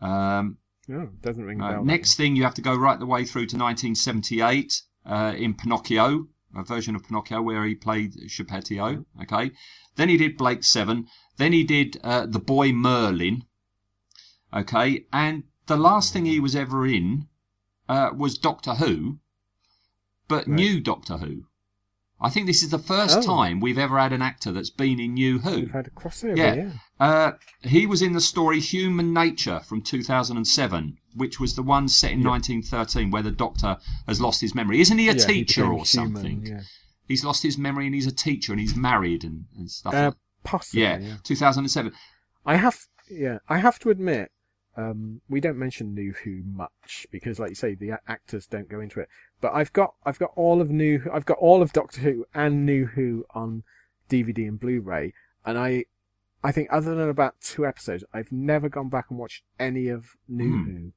Um, No, doesn't ring a uh, next thing, you have to go right the way through to 1978 uh, in Pinocchio, a version of Pinocchio where he played Geppetto. Okay. Then he did Blake Seven. Then he did uh, The Boy Merlin. Okay. And the last thing he was ever in uh, was Doctor Who, but new Doctor Who. I think this is the first Oh. time we've ever had an actor that's been in New Who. We've had a crossover. Yeah. Yeah. Uh, he was in the story Human Nature from 2007, which was the one set in 1913 where the doctor has lost his memory. Isn't he a Yeah, teacher became or human, something? yeah. He's lost his memory and he's a teacher and he's married and, and stuff. Uh, like possibly. yeah, yeah. 2007. I have, yeah, I have to admit, um, we don't mention New Who much because, like you say, the actors don't go into it. But I've got, I've got all of New, I've got all of Doctor Who and New Who on DVD and Blu-ray, and I, I think other than about two episodes, I've never gone back and watched any of New Hmm. Who.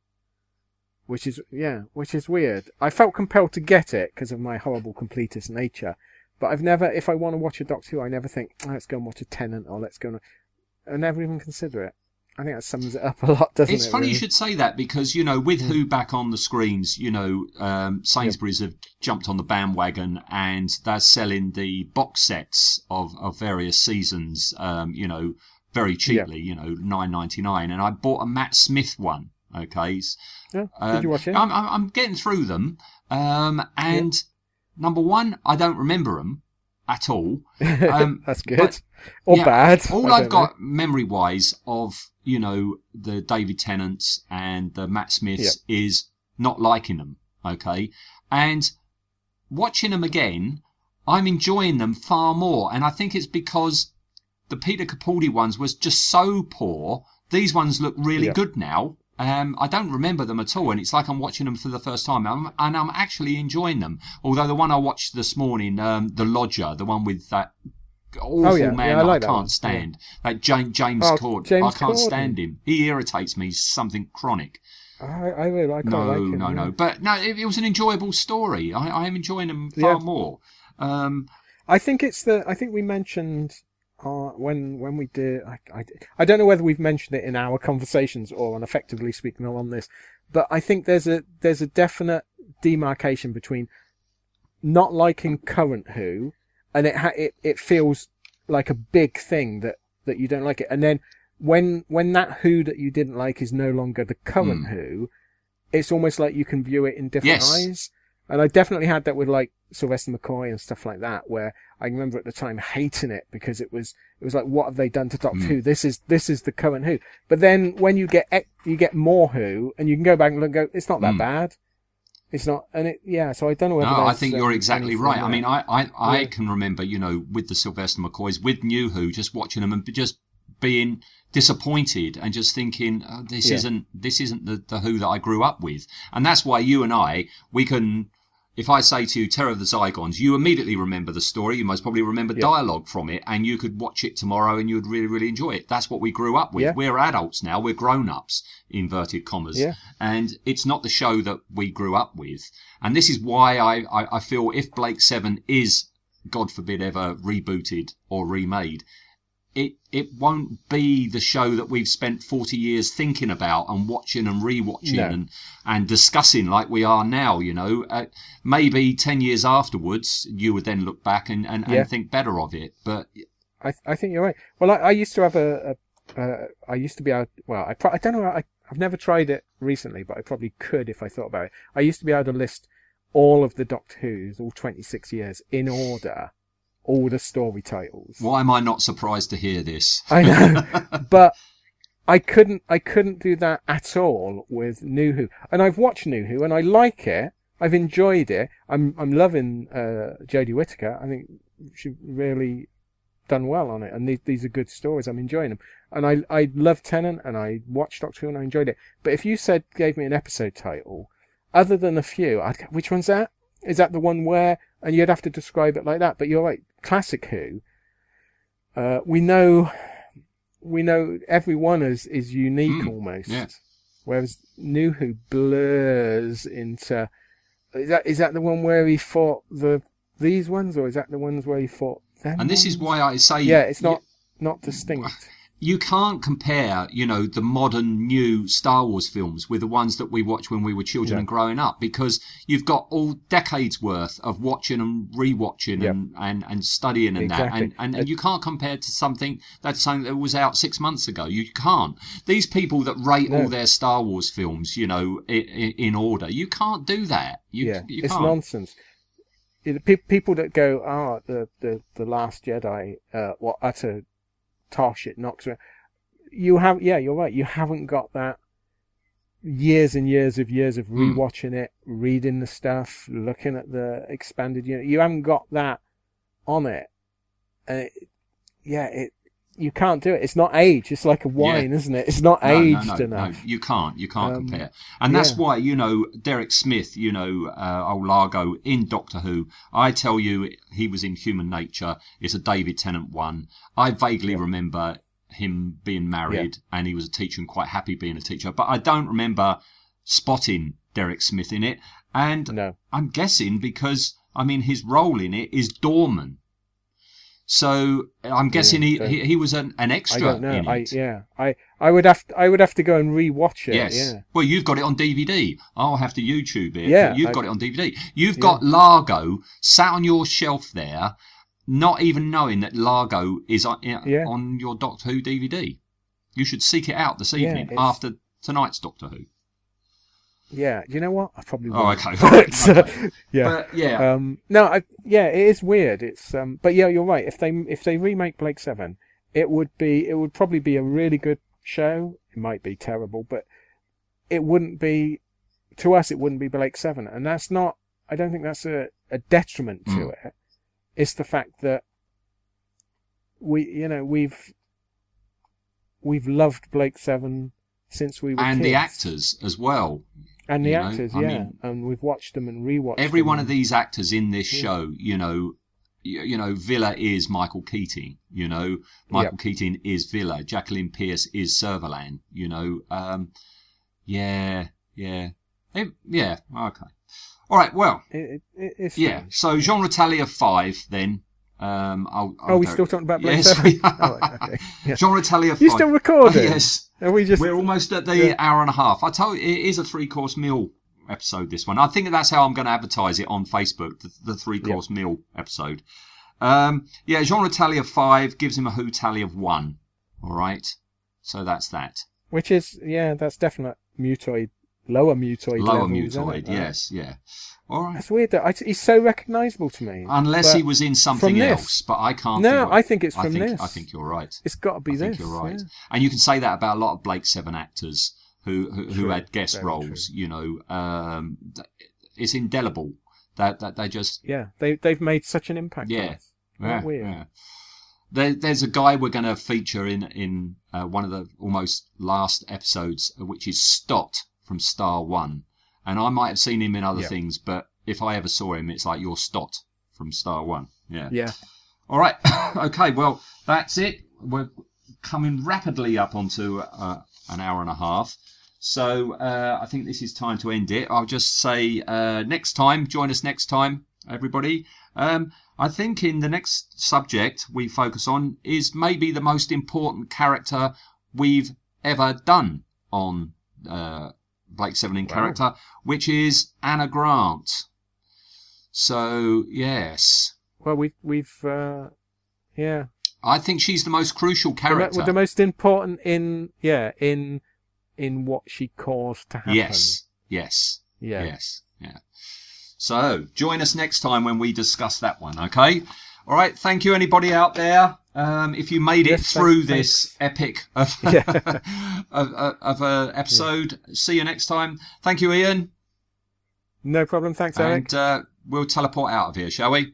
Which is, yeah, which is weird. I felt compelled to get it because of my horrible completist nature. But I've never, if I want to watch a Doctor Who, I never think, oh, let's go and watch a Tennant or let's go and, I never even consider it. I think that sums it up a lot, doesn't it's it? It's funny you should say that because you know with Who back on the screens, you know um, Sainsbury's have jumped on the bandwagon and they're selling the box sets of, of various seasons, um, you know, very cheaply, you know, nine ninety nine. And I bought a Matt Smith one. Okay, Yeah, um, did you watch it? I'm, I'm, getting through them, um, and number one, I don't remember them at all. Um, That's good. but- Or yeah, bad. All I've got memory wise of, you know, the David Tennants and the Matt Smiths is not liking them. Okay. And watching them again, I'm enjoying them far more. And I think it's because the Peter Capaldi ones was just so poor. These ones look really Yeah. good now. Um, I don't remember them at all, and it's like I'm watching them for the first time, I'm, and I'm actually enjoying them. Although the one I watched this morning, um, The Lodger, the one with that awful Oh, yeah. man Yeah, I like I can't one. stand, that James James Oh, Corden. James I can't Corden. stand him. He irritates me something chronic. I, I really, I No, like him. no, yeah. no. But no, it, it was an enjoyable story. I, I am enjoying them far Yeah. more. Um, I think it's the. I think we mentioned uh, when when we did. I, I I don't know whether we've mentioned it in our conversations or on effectively speaking on this, but I think there's a there's a definite demarcation between not liking current Who, and it ha- it it feels like a big thing that that you don't like it, and then when when that Who that you didn't like is no longer the current Hmm. Who, it's almost like you can view it in different Yes. eyes. And I definitely had that with like Sylvester McCoy and stuff like that, where I remember at the time hating it because it was it was like, what have they done to Doctor Mm. Who? This is this is the current Who. But then when you get you get more Who, and you can go back and look, and go, it's not that Mm. bad. It's not, and it yeah. So I don't know whether. No, I think um, you're exactly right. I mean. I, I, I Yeah. can remember, you know, with the Sylvester McCoys, with New Who, just watching them and just being disappointed and just thinking, oh, this Yeah. isn't this isn't the, the Who that I grew up with. And that's why you and I, we can. If I say to you Terror of the Zygons, you immediately remember the story. You most probably remember Yeah. dialogue from it, and you could watch it tomorrow and you would really, really enjoy it. That's what we grew up with. Yeah. We're adults now. We're grown ups, inverted commas Yeah. and it's not the show that we grew up with. And this is why I, I, I feel if Blake Seven is, God forbid, ever rebooted or remade, it it won't be the show that we've spent forty years thinking about and watching and rewatching No. and and discussing like we are now. You know, uh, maybe ten years afterwards, you would then look back and, and, Yeah. and think better of it. But I I think you're right. Well, I, I used to have a, a uh, I used to be able. Well, I pro- I don't know. I I've never tried it recently, but I probably could if I thought about it. I used to be able to list all of the Doctor Who's, all 26 years, in order, all the story titles. why am I not surprised to hear this? I know, but I couldn't. I couldn't do that at all with New Who. And I've watched New Who, and I like it, I've enjoyed it. I'm I'm loving uh, Jodie Whittaker. I think she really done well on it, and these these are good stories. I'm enjoying them, and I I love Tennant, and I watched Doctor Who, and I enjoyed it. But if you said gave me an episode title, other than a few, I'd go, which one's that? Is that the one where? And you'd have to describe it like that. But you're right, classic Who. Uh, we know, we know everyone is is unique almost. yeah. Whereas New Who blurs into. Is that is that the one where he fought the these ones, or is that the ones where he fought them? And this is why I say Yeah, it's not not distinct. you can't compare, you know, the modern new Star Wars films with the ones that we watched when we were children Yeah. and growing up because you've got all decades worth of watching and rewatching Yep. and, and, and studying and Exactly. that. And, and, and you can't compare to something that's something that was out six months ago. You can't. These people that rate No. all their Star Wars films, you know, in, in order, you can't do that. You, yeah, you it's can't. nonsense. People that go, ah, the, the, the Last Jedi, uh, what utter tosh it knocks around. You have, yeah, you're right. You haven't got that years and years of years of Hmm. rewatching it, reading the stuff, looking at the expanded unit. You haven't got that on it. Uh, yeah, it, you can't do it. It's not age. It's like a wine, isn't it? It's not No, no, aged no, enough. No, you can't. You can't Um, compare. And that's yeah. why, you know, Derek Smith, you know, uh, old Largo in Doctor Who, I tell you, he was in Human Nature. It's a David Tennant one. I vaguely remember him being married and he was a teacher and quite happy being a teacher. But I don't remember spotting Derek Smith in it. And I'm guessing because, I mean, his role in it is Dorman. So I'm guessing he, he, he was an, an extra I don't know. I yeah. I I would have to, I would have to go and re-watch it. Yes. Yeah. Well, you've got it on DVD. I'll have to YouTube it. Yeah, you've I- got it on DVD. You've got Largo sat on your shelf there, not even knowing that Largo is uh, on, Yeah. on your Doctor Who DVD. You should seek it out this evening after tonight's Doctor Who. Yeah, you know what? I probably Oh, won't. okay, But, okay. yeah, But, yeah. Um, no, I, yeah, it is weird. It's um, but yeah, you're right. If they if they remake Blake Seven, it would be it would probably be a really good show. It might be terrible, but it wouldn't be to us. It wouldn't be Blake Seven, and that's not. I don't think that's a, a detriment to Mm. it. It's the fact that we, you know, we've we've loved Blake Seven since we were And the actors as well. And the you actors, yeah, mean, and we've watched them and rewatched every them one of these actors in this Yeah. show, you know, you, you know, Vila is Michael Keating. You know, Michael Keating is Vila. Jacqueline Pearce is Servalan. You know, um, yeah, yeah, Eh, yeah. Okay, all right. Well, It, it, it's yeah. strange. So Jean Retalia five then. Um, I'll, I'll Oh, we still talking about Blake yes, we are. Oh, right, okay. Yeah. You still recording? Oh, yes. Are we just? We're almost at the Yeah. hour and a half. I told you, it is a three course meal episode. This one, I think that's how I'm going to advertise it on Facebook. The, the three course meal episode. Um, yeah, Jean of five gives him a Who tally of one. All right, so that's that. Which is, yeah, that's definite mutoid, lower mutoid Lower mutoid, yes, yeah. All right. That's weird. That I, he's so recognisable to me. Unless he was in something else, but I can't. No, I think it's I from think, this. I think you're right. It's got to be I this. think you're right. yeah. And you can say that about a lot of Blake Seven actors who who, who had guest very roles. You know, um, it's indelible that that they just Yeah, they they've made such an impact. yeah. Yeah, weird. yeah. There, there's a guy we're going to feature in in uh, one of the almost last episodes, which is Stott from Star One, and I might have seen him in other Yeah. things, but if I ever saw him, it's like you're Stott from Star One. Yeah. Yeah. All right. okay. Well, that's it. We're coming rapidly up onto uh, an hour and a half. So uh, I think this is time to end it. I'll just say uh, next time, join us next time, everybody. Um, I think in the next subject we focus on is maybe the most important character we've ever done on uh, Blake Seven in Wow. character, which is Anna Grant. So yes, Well, we've we've uh, yeah. I think she's the most crucial The, character. the most important in yeah in in what she caused to happen. Yes, yes, Yeah. yes, yeah. So join us next time when we discuss that one. Okay. All right. Thank you, anybody out there. Um, if you made it through thank- this epic of, Yeah. of, of, of a episode, see you next time. Thank you, Ian. No problem. Thanks, Eric. And uh, we'll teleport out of here, shall we?